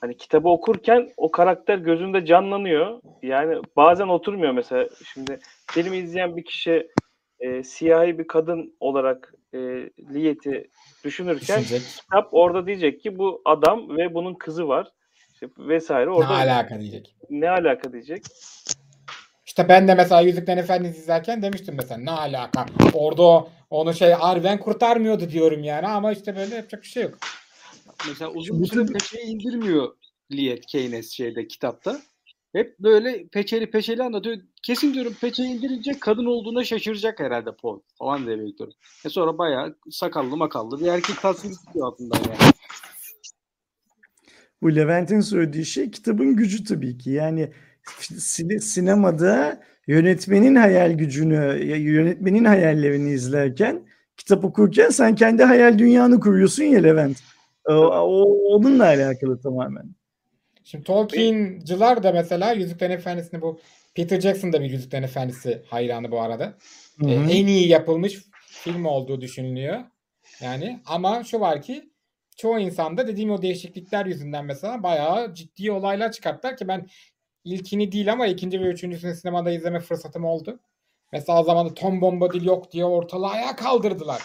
hani kitabı okurken o karakter gözünde canlanıyor. Yani bazen oturmuyor mesela. Şimdi filmi izleyen bir kişi e, siyahi bir kadın olarak e, Liyet'i düşünürken Düşünecek. kitap orada diyecek ki bu adam ve bunun kızı var. İşte vesaire Ne orada alaka diyecek. ne alaka diyecek. İşte ben de mesela Yüzüklerin Efendisi izlerken demiştim mesela ne alaka. Orada o, onu şey Arwen kurtarmıyordu diyorum yani ama işte böyle yapacak bir şey yok. Mesela uzun süre peçeyi indirmiyor Liet Keynes şeyde kitapta. Hep böyle peçeli peçeli anlatıyor. Kesin diyorum peçeyi indirince kadın olduğuna şaşıracak herhalde Paul falan diye bekliyorum. E sonra bayağı sakallı makallı bir erkek tasviri çıkıyor altından yani. bu Levent'in söylediği şey kitabın gücü tabii ki. Yani sine- sinemada yönetmenin hayal gücünü, yönetmenin hayallerini izlerken, kitap okurken sen kendi hayal dünyanı kuruyorsun ya Levent. O, o- onunla alakalı tamamen. Şimdi Tolkien'cılar da mesela Yüzüklerin Efendisi'ni bu Peter Jackson da bir Yüzüklerin Efendisi hayranı bu arada. Hı E, en iyi yapılmış film olduğu düşünülüyor. Yani ama şu var ki çoğu insanda dediğim o değişiklikler yüzünden mesela bayağı ciddi olaylar çıkarttılar ki ben ilkini değil ama ikinci ve üçüncüsünü sinemada izleme fırsatım oldu. Mesela o zaman da Tom Bombadil yok diye ortalığı ayağa kaldırdılar.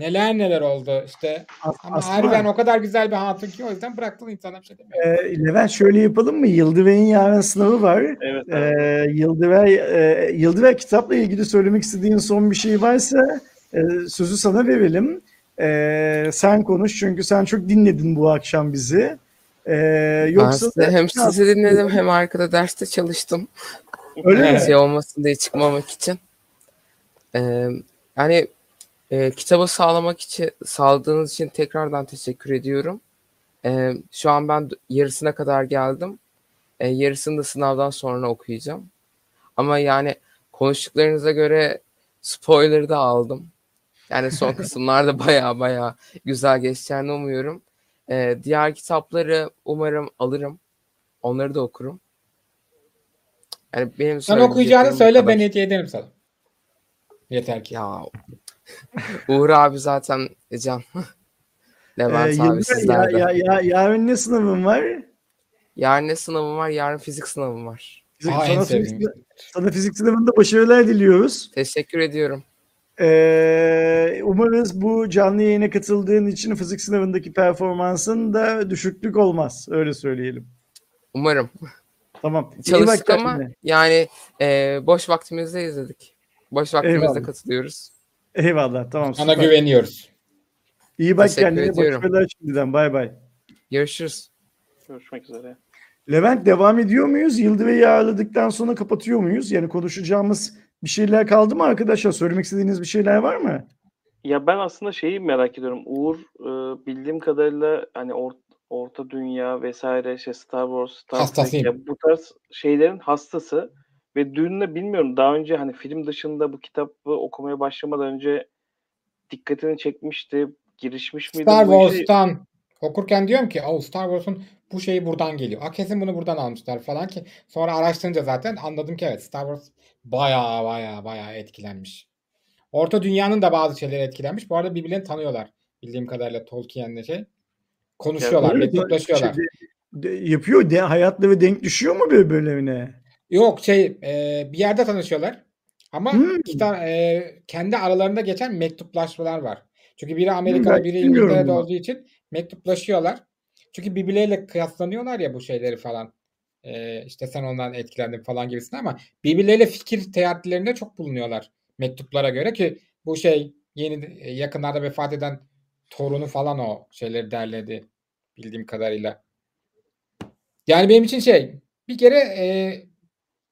Neler neler oldu işte. As- Ama aslında- harbiden o kadar güzel bir hatun ki o yüzden bıraktılar insana bir şey demiyor. Ee, Levent şöyle yapalım mı? Yıldıray'ın yarın sınavı var. Evet. Ee, evet. Yıldıray, e, Yıldıray kitapla ilgili söylemek istediğin son bir şey varsa e, sözü sana verelim. E, sen konuş çünkü sen çok dinledin bu akşam bizi. E, yoksa ben size hem sizi dinledim hem arkada derste çalıştım. Öyle mi? Şey olmasın diye çıkmamak için. Ee, yani e, kitabı sağlamak için sağladığınız için tekrardan teşekkür ediyorum. Ee, şu an ben yarısına kadar geldim. Ee, yarısını da sınavdan sonra okuyacağım. Ama yani konuştuklarınıza göre spoiler'ı da aldım. Yani son kısımlarda baya baya güzel geçeceğini umuyorum. Ee, diğer kitapları umarım alırım. Onları da okurum. Yani benim Sen okuyacağını söyle kadar. ben hediye ederim sana. Yeter ki. Ya Uğur abi zaten Can. Levent abi Yıldıray, ya, sizlerde. ya, ya, yarın ne sınavın var? Yarın ne sınavım var? Yarın fizik sınavım var. Aa, sana, fizik, sana fizik sınavında başarılar diliyoruz. Teşekkür ediyorum. Ee, umarız bu canlı yayına katıldığın için fizik sınavındaki performansın da düşüklük olmaz. Öyle söyleyelim. Umarım. Tamam. İyi bak Çalıştık ama kendine. yani e, boş vaktimizde izledik. Boş vaktimizde Eyvallah. katılıyoruz. Eyvallah. Tamam. Sana süper. güveniyoruz. İyi bak Teşekkür kendine. Başarılar şimdiden. Bay bay. Görüşürüz. Görüşmek üzere. Levent devam ediyor muyuz? Yıldıray'ı ağırladıktan sonra kapatıyor muyuz? Yani konuşacağımız bir şeyler kaldı mı arkadaşlar? Söylemek istediğiniz bir şeyler var mı? Ya ben aslında şeyi merak ediyorum. Uğur e, bildiğim kadarıyla hani or- Orta Dünya vesaire işte Star Wars, Star Trek ya bu tarz şeylerin hastası ve Dune'la bilmiyorum daha önce hani film dışında bu kitabı okumaya başlamadan önce dikkatini çekmişti. Girişmiş miydi Star? Wars'tan okurken diyorum ki o Star Wars'un bu şeyi buradan geliyor. Aa, kesin bunu buradan almışlar falan ki sonra araştırınca zaten anladım ki evet Star Wars baya baya baya etkilenmiş. Orta Dünya'nın da bazı şeyleri etkilenmiş. Bu arada birbirlerini tanıyorlar. Bildiğim kadarıyla Tolkien'le şey. Konuşuyorlar, mektuplaşıyorlar. Şey, de- yapıyor. De, hayatları denk düşüyor mu birbirlerine? Yok şey e, bir yerde tanışıyorlar. Ama Hmm. kita- e, kendi aralarında geçen mektuplaşmalar var. Çünkü biri Amerika'da ben biri İngiltere'de olduğu için mektuplaşıyorlar. Çünkü birbirleriyle kıyaslanıyorlar ya bu şeyleri falan. E, işte sen ondan etkilendin falan gibisinden ama birbirleriyle fikir teatilerinde çok bulunuyorlar mektuplara göre ki bu şey yeni e, yakınlarda vefat eden torunu falan o şeyleri derledi bildiğim kadarıyla. Yani benim için şey bir kere e,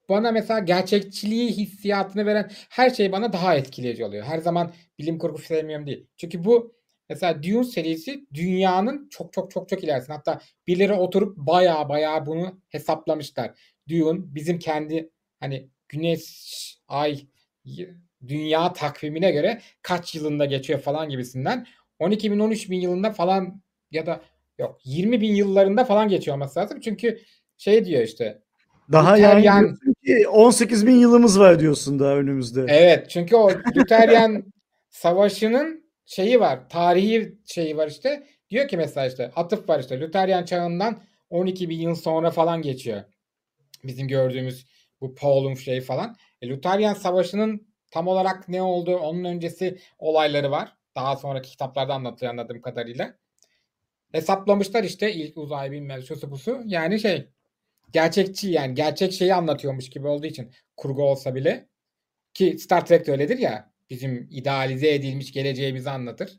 bana mesela gerçekçiliği hissiyatını veren her şey bana daha etkileyici oluyor. Her zaman bilim kurgu sevmiyorum değil. Çünkü bu mesela Dune serisi dünyanın çok çok çok çok ilerisinde. Hatta birileri oturup baya baya bunu hesaplamışlar. Dune bizim kendi hani güneş, ay, dünya takvimine göre kaç yılında geçiyor falan gibisinden. 12 bin 13 bin yılında falan ya da yok 20 bin yıllarında falan geçiyor olması lazım. Çünkü şey diyor işte Daha Luther yani yan- diyorsun ki 18 bin yılımız var diyorsun daha önümüzde. Evet çünkü o Luteryan savaşının şeyi var. Tarihi şeyi var işte. Diyor ki mesela işte atıf var işte. Luteryan çağından 12 bin yıl sonra falan geçiyor. Bizim gördüğümüz bu Paul'un şeyi falan. E, Luteryan savaşının tam olarak ne oldu onun öncesi olayları var. Daha sonraki kitaplarda anlatıyor anladığım kadarıyla. Hesaplamışlar işte ilk uzay bilmem şusu busu. Yani şey gerçekçi yani gerçek şeyi anlatıyormuş gibi olduğu için kurgu olsa bile ki Star Trek de öyledir ya. Bizim idealize edilmiş geleceğimizi anlatır.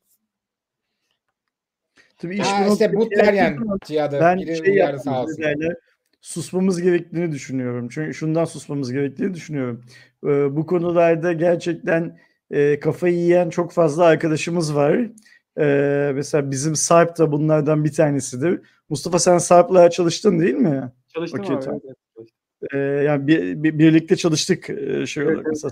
Tabii iş Ha, işte noktaya bu geldiği Teryen zaman cihadı. ben Biri şey uyarı sağ olsun. derler, susmamız gerektiğini düşünüyorum. Çünkü şundan susmamız gerektiğini düşünüyorum. Ee, bu konularda gerçekten e, kafayı yiyen çok fazla arkadaşımız var. Ee, mesela bizim Sarp da bunlardan bir tanesidir. Mustafa sen Sarp'la çalıştın değil mi? Çalıştım Okey, abi. tamam. evet. Ee, yani bir, bir- birlikte çalıştık e, şey Evet, olarak evet. mesela.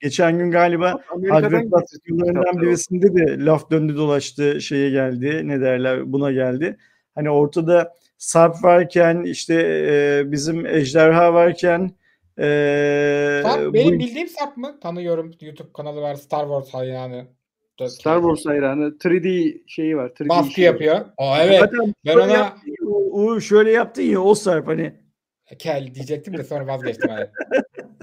Geçen gün galiba kitapları. birisinde de laf döndü dolaştı şeye geldi ne derler buna geldi. Hani ortada Sarp varken işte e, bizim Ejderha varken e, Sarp bu- benim bildiğim Sarp mı? Tanıyorum. YouTube kanalı var. Star Wars hayranı. Star Wars hayranı 3D şeyi var. 3D Baskı var. yapıyor. O evet. Zaten Ben ona yaptı ya, o, o şöyle yaptı ya o Sarp hani kel diyecektim de sonra vazgeçtim.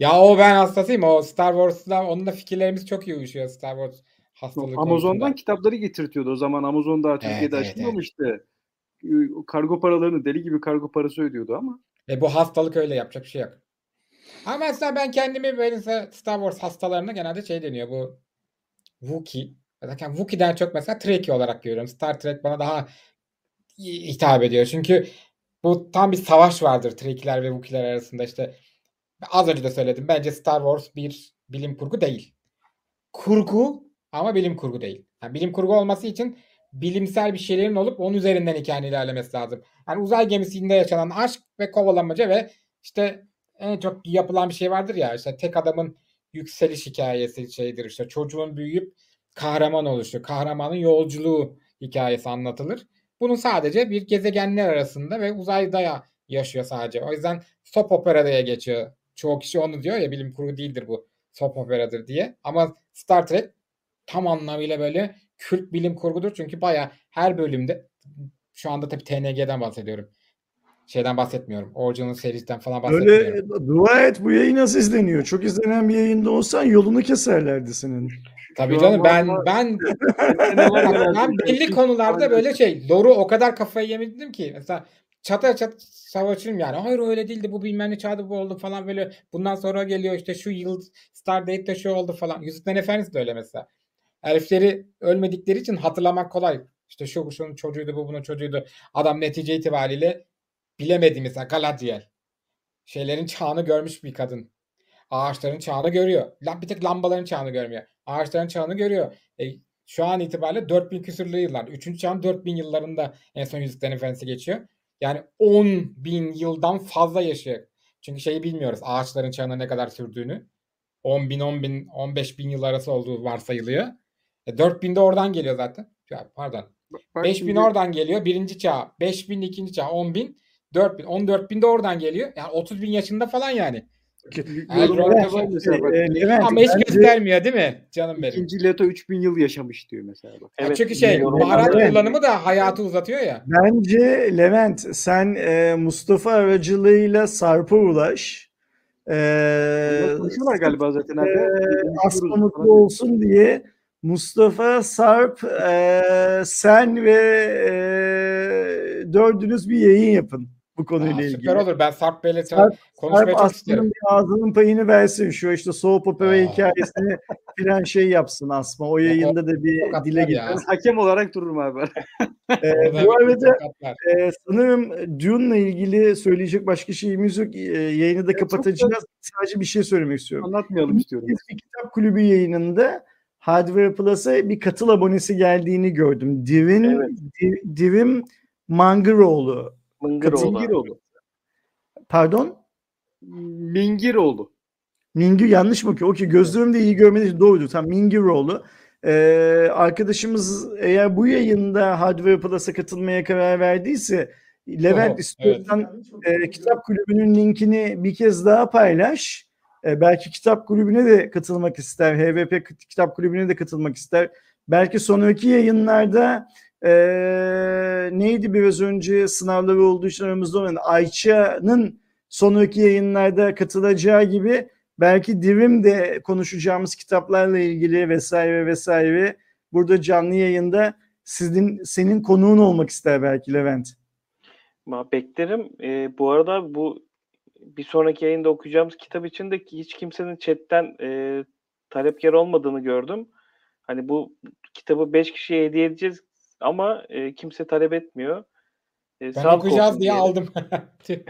Ya o ben hastasıyım. O Star Wars'la onunla fikirlerimiz çok iyi uyuşuyor Star Wars hastalığı Amazon'dan konusunda. kitapları getirtiyordu. O zaman Amazon daha Türkiye'de evet, açılmamıştı. O Kargo paralarını deli gibi kargo parası ödüyordu ama. E bu hastalık öyle yapacak bir şey yok. Ama mesela ben kendimi böyle Star Wars hastalarına genelde şey deniyor bu Wookiee. Zaten Wookiee'den çok mesela Trekkie olarak görüyorum. Star Trek bana daha hitap ediyor. Çünkü bu tam bir savaş vardır Trekkie'ler ve Wookiee'ler arasında işte. Az önce de söyledim. Bence Star Wars bir bilim kurgu değil. Kurgu ama bilim kurgu değil. Yani bilim kurgu olması için bilimsel bir şeylerin olup onun üzerinden hikayenin ilerlemesi lazım. Yani uzay gemisinde yaşanan aşk ve kovalamaca ve işte en çok yapılan bir şey vardır ya işte tek adamın yükseliş hikayesi şeydir işte çocuğun büyüyüp kahraman oluşu, kahramanın yolculuğu hikayesi anlatılır. Bunun sadece bir gezegenler arasında ve uzayda ya yaşıyor sadece. O yüzden soap opera diye geçiyor. Çoğu kişi onu diyor ya bilim kurgu değildir bu. Soap operadır diye. Ama Star Trek tam anlamıyla böyle kült bilim kurgudur. Çünkü baya her bölümde şu anda tabii TNG'den bahsediyorum. Şeyden bahsetmiyorum. Original serisinden falan bahsetmiyorum. öyle dua et bu yayın nasıl izleniyor. Çok izlenen bir yayında olsan yolunu keserlerdi senin. Tabii canım an ben ben ben belli konularda böyle şey loru o kadar kafayı yemedim ki mesela çata çat savaşırım yani. Hayır öyle değildi bu bilmem ne çağda bu oldu falan böyle. Bundan sonra geliyor işte şu yıl Stardate'de şu oldu falan. Yüzüklerin Efendisi de öyle mesela. Elfleri ölmedikleri için hatırlamak kolay. İşte şu şunun çocuğuydu bu bunun çocuğuydu. Adam netice itibariyle bilemedi mesela Galadriel. Şeylerin çağını görmüş bir kadın. Ağaçların çağını görüyor. Bir tek lambaların çağını görmüyor. Ağaçların çağını görüyor. E, şu an itibariyle 4000 küsürlü yıllar. Üçüncü çağın 4000 yıllarında en son Yüzüklerin Efendisi geçiyor. Yani 10 bin yıldan fazla yaşıyor. Çünkü şeyi bilmiyoruz. Ağaçların çağına ne kadar sürdüğünü. 10 bin, 10 bin, 15 bin yıl arası olduğu varsayılıyor. E, 4000 de oradan geliyor zaten. Ya, pardon. Bak 5000 şimdi- oradan geliyor. Birinci çağ. 5000 ikinci çağ. 10.000. 4000. 14.000 de oradan geliyor. Yani 30 bin yaşında falan yani. Ee, Ama hiç göstermiyor değil mi? Canım benim. İkinci Leto 3000 yıl yaşamış diyor mesela bak. Evet, çünkü şey baharat kullanımı da hayatı uzatıyor ya. Bence Levent sen e, Mustafa aracılığıyla Sarp'a ulaş. E, Bunlar konuşuyorlar galiba zaten abi. Ee, Konuşuyoruz Aslı mutlu olsun diye Mustafa, Sarp, e, sen ve e, dördünüz bir yayın yapın bu konuyla Aa, ilgili. süper olur. Ben Sarp Bey'le Sarp- konuşmayı Sarp çok isterim. bir ağzının payını versin. Şu işte soğuk opera hikayesini filan şey yapsın Asma. O yayında da bir dile getirsin. Hakem olarak dururum abi. Ee, bu arada. Ee, sanırım Dune'la ilgili söyleyecek başka şeyimiz yok. Ee, yayını da çok kapatacağız. Sadece bir şey söylemek istiyorum. Anlatmayalım istiyorum. Bir kitap kulübü yayınında Hardware Plus'a bir katıl abonesi geldiğini gördüm. Divin, Evet. Di- Divim Mangıroğlu. Mıngıroğlu. Mingiroğlu. Pardon? Mingiroğlu. Mingir yanlış mı okuyor? Okey gözlerim de iyi görmediği için doğrudur. Tam Mingiroğlu. Ee, arkadaşımız eğer bu yayında Hardware Plus'a katılmaya karar verdiyse Levent Oho, istiyorsan e, kitap kulübünün linkini bir kez daha paylaş. E, belki kitap kulübüne de katılmak ister. HVP kitap kulübüne de katılmak ister. Belki sonraki yayınlarda e, neydi biraz önce sınavları olduğu için aramızda olan Ayça'nın sonraki yayınlarda katılacağı gibi belki Divim de konuşacağımız kitaplarla ilgili vesaire vesaire burada canlı yayında sizin senin konuğun olmak ister belki Levent. Ma beklerim. Ee, bu arada bu bir sonraki yayında okuyacağımız kitap için de hiç kimsenin chatten e, talepkar olmadığını gördüm. Hani bu kitabı 5 kişiye hediye edeceğiz ama e, kimse talep etmiyor. E, Ben sağlık okuyacağız olsun diye diyelim. aldım.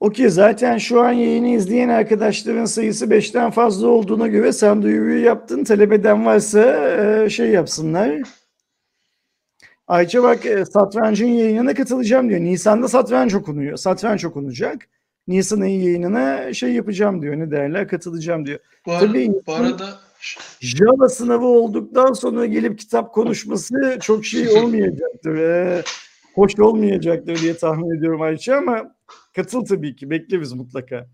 Okey zaten şu an yayını izleyen arkadaşların sayısı 5'ten fazla olduğuna göre sen duyuruyu yaptın. Talep eden varsa e, şey yapsınlar. Ayça bak e, satrancın yayınına katılacağım diyor. Nisan'da satranç okunuyor. Satranç okunacak. Nisan ayı yayınına şey yapacağım diyor. Ne derler? Katılacağım diyor. Bu, ara- Tabii bu arada Java sınavı olduktan sonra gelip kitap konuşması çok şey olmayacaktır. Ee, hoş olmayacaktır diye tahmin ediyorum Ayça ama katıl tabii ki. Bekleriz mutlaka.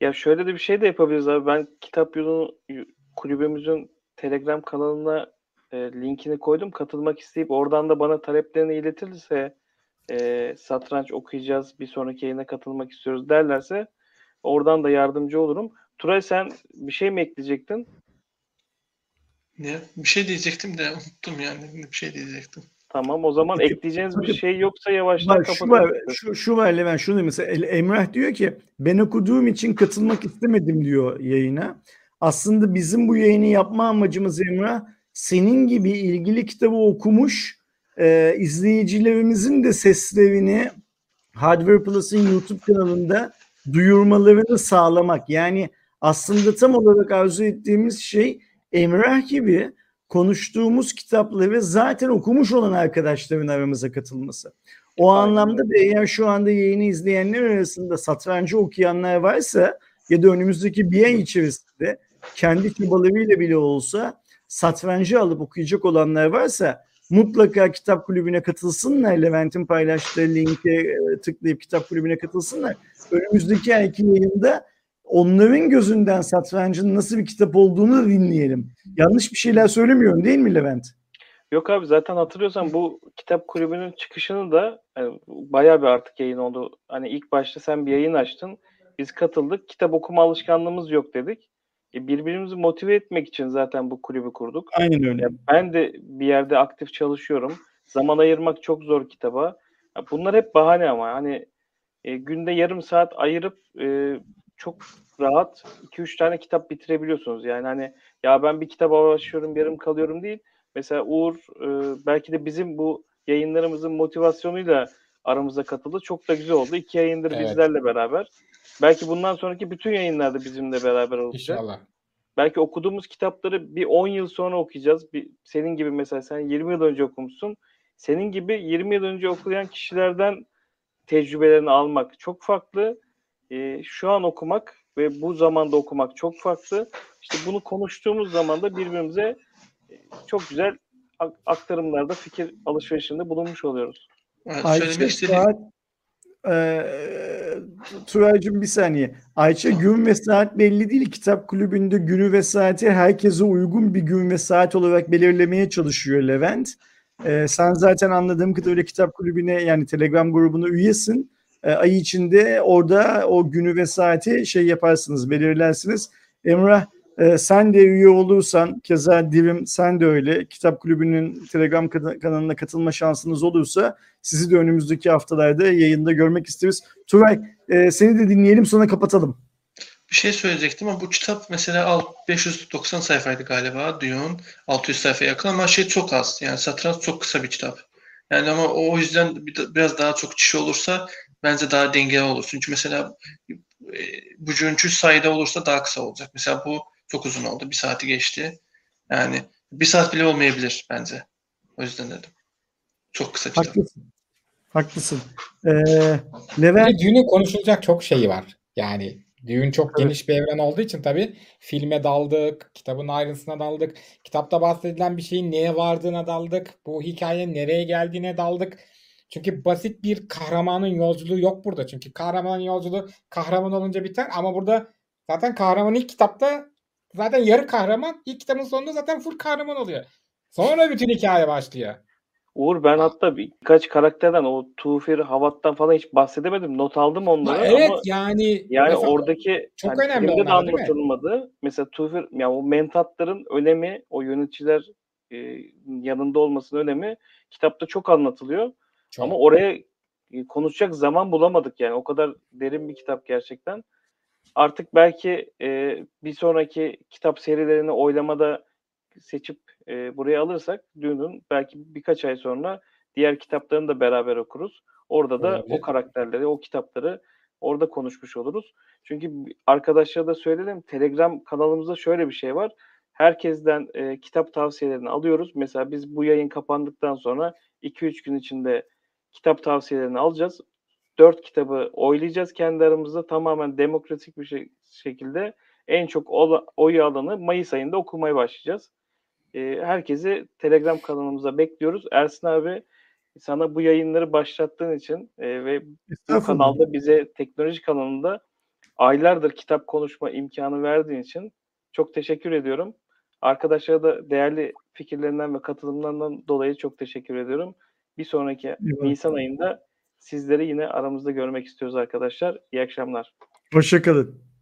Ya şöyle de bir şey de yapabiliriz abi. Ben kitap yolu kulübümüzün Telegram kanalına e, linkini koydum. Katılmak isteyip oradan da bana taleplerini iletirse e, satranç okuyacağız bir sonraki yayına katılmak istiyoruz derlerse oradan da yardımcı olurum. Turay sen bir şey mi ekleyecektin? ne? Bir şey diyecektim de unuttum yani. Bir şey diyecektim. Tamam o zaman Peki, ekleyeceğiniz bir şey yoksa yavaştan Bak şu şu, şu var Levent, şunu mesela El- Emrah diyor ki ben okuduğum için katılmak istemedim diyor yayına. Aslında bizim bu yayını yapma amacımız Emrah senin gibi ilgili kitabı okumuş e, izleyicilerimizin de seslerini Hardware Plus'ın YouTube kanalında duyurmalarını sağlamak. Yani aslında tam olarak arzu ettiğimiz şey Emrah gibi konuştuğumuz kitapları zaten okumuş olan arkadaşların aramıza katılması. O Aynen anlamda da eğer şu anda yayını izleyenler arasında satrancı okuyanlar varsa ya da önümüzdeki bir ay içerisinde kendi çabalarıyla bile olsa satrancı alıp okuyacak olanlar varsa mutlaka kitap kulübüne katılsınlar. Levent'in paylaştığı linke e, tıklayıp kitap kulübüne katılsınlar. Önümüzdeki ayki yayında onların gözünden satrancın nasıl bir kitap olduğunu dinleyelim. Yanlış bir şeyler söylemiyorum değil mi Levent? Yok abi zaten hatırlıyorsan bu kitap kulübünün çıkışını da yani bayağı bir artık yayın oldu. Hani ilk başta sen bir yayın açtın. Biz katıldık. Kitap okuma alışkanlığımız yok dedik. E, birbirimizi motive etmek için zaten bu kulübü kurduk. Aynen öyle. Ben de bir yerde aktif çalışıyorum. Zaman ayırmak çok zor kitaba. Bunlar hep bahane ama hani e, günde yarım saat ayırıp e, çok rahat 2-3 tane kitap bitirebiliyorsunuz. Yani hani ya ben bir kitaba başlıyorum yarım kalıyorum değil. Mesela Uğur e, belki de bizim bu yayınlarımızın motivasyonuyla aramıza katıldı. Çok da güzel oldu. İki yayındır Evet. bizlerle beraber. Belki bundan sonraki bütün yayınlarda bizimle beraber olacak. İnşallah. Belki okuduğumuz kitapları bir 10 yıl sonra okuyacağız. Bir, senin gibi mesela sen 20 yıl önce okumuşsun. Senin gibi 20 yıl önce okuyan kişilerden tecrübelerini almak çok farklı. Ee, şu an okumak ve bu zamanda okumak çok farklı. İşte bunu konuştuğumuz zaman da birbirimize e, çok güzel ak- aktarımlarda fikir alışverişinde bulunmuş oluyoruz. Evet, Ayça söylemek istediğim saat Eee Turaycığım bir saniye. Ayça gün ve saat belli değil. Kitap kulübünde günü ve saati herkese uygun bir gün ve saat olarak belirlemeye çalışıyor Levent. Eee, sen zaten anladığım kadarıyla kitap kulübüne yani Telegram grubuna üyesin. Eee, ay içinde orada o günü ve saati şey yaparsınız, belirlersiniz. Emrah eee, sen de üye olursan keza Divim sen de öyle kitap kulübünün Telegram kana- kanalına katılma şansınız olursa sizi de önümüzdeki haftalarda yayında görmek isteriz. Turay e, seni de dinleyelim sonra kapatalım. bir şey söyleyecektim ama bu kitap mesela alt- 590 sayfaydı galiba Dune. 600 sayfaya yakın ama şey çok az. Yani satranç çok kısa bir kitap. Yani ama o yüzden bir- biraz daha çok kişi olursa bence daha dengeli olur. Çünkü mesela e, bu üçüncü sayıda olursa daha kısa olacak. Mesela bu çok uzun oldu. Bir saati geçti. Yani bir saat bile olmayabilir bence. O yüzden dedim. Çok kısa kitap. Haklısın. Haklısın. Ee, Levent de düğünün konuşulacak çok şeyi var. Yani düğün çok Evet. geniş bir evren olduğu için tabii filme daldık, kitabın ayrıntısına daldık. Kitapta bahsedilen bir şeyin neye vardığına daldık. Bu hikayenin nereye geldiğine daldık. Çünkü basit bir kahramanın yolculuğu yok burada. Çünkü kahramanın yolculuğu kahraman olunca biter ama burada zaten kahraman ilk kitapta zaten yarı kahraman, ilk kitabın sonunda zaten full kahraman oluyor. Sonra bütün hikaye başlıyor. Uğur ben hatta bir- birkaç karakterden o Tufir, Havat'tan falan hiç bahsedemedim. Not aldım onları evet ama yani yani oradaki çok hani önemli filmde onlar, anlatılmadı. Mesela Tufir yani o mentatların önemi, o yöneticiler e, yanında olmasının önemi kitapta çok anlatılıyor. Çok. Ama oraya e, konuşacak zaman bulamadık yani. O kadar derin bir kitap gerçekten. Artık belki e, bir sonraki kitap serilerini oylamada seçip e, buraya alırsak Dune'un belki birkaç ay sonra diğer kitaplarını da beraber okuruz. Orada da Olabilir. o karakterleri, o kitapları orada konuşmuş oluruz. Çünkü arkadaşlara da söyledim. Telegram kanalımızda şöyle bir şey var. Herkesten e, kitap tavsiyelerini alıyoruz. Mesela biz bu yayın kapandıktan sonra 2-3 gün içinde kitap tavsiyelerini alacağız. 4 kitabı oylayacağız kendi aramızda tamamen demokratik bir şey- şekilde en çok ola- oy alanı Mayıs ayında okumaya başlayacağız. E, herkesi Telegram kanalımıza bekliyoruz. Ersin abi sana bu yayınları başlattığın için e, ve bu kanalda bize teknoloji kanalında aylardır kitap konuşma imkanı verdiğin için çok teşekkür ediyorum. Arkadaşlara da değerli fikirlerinden ve katılımlarından dolayı çok teşekkür ediyorum. Bir sonraki Eyvallah. Nisan ayında sizleri yine aramızda görmek istiyoruz arkadaşlar. İyi akşamlar. Hoşçakalın.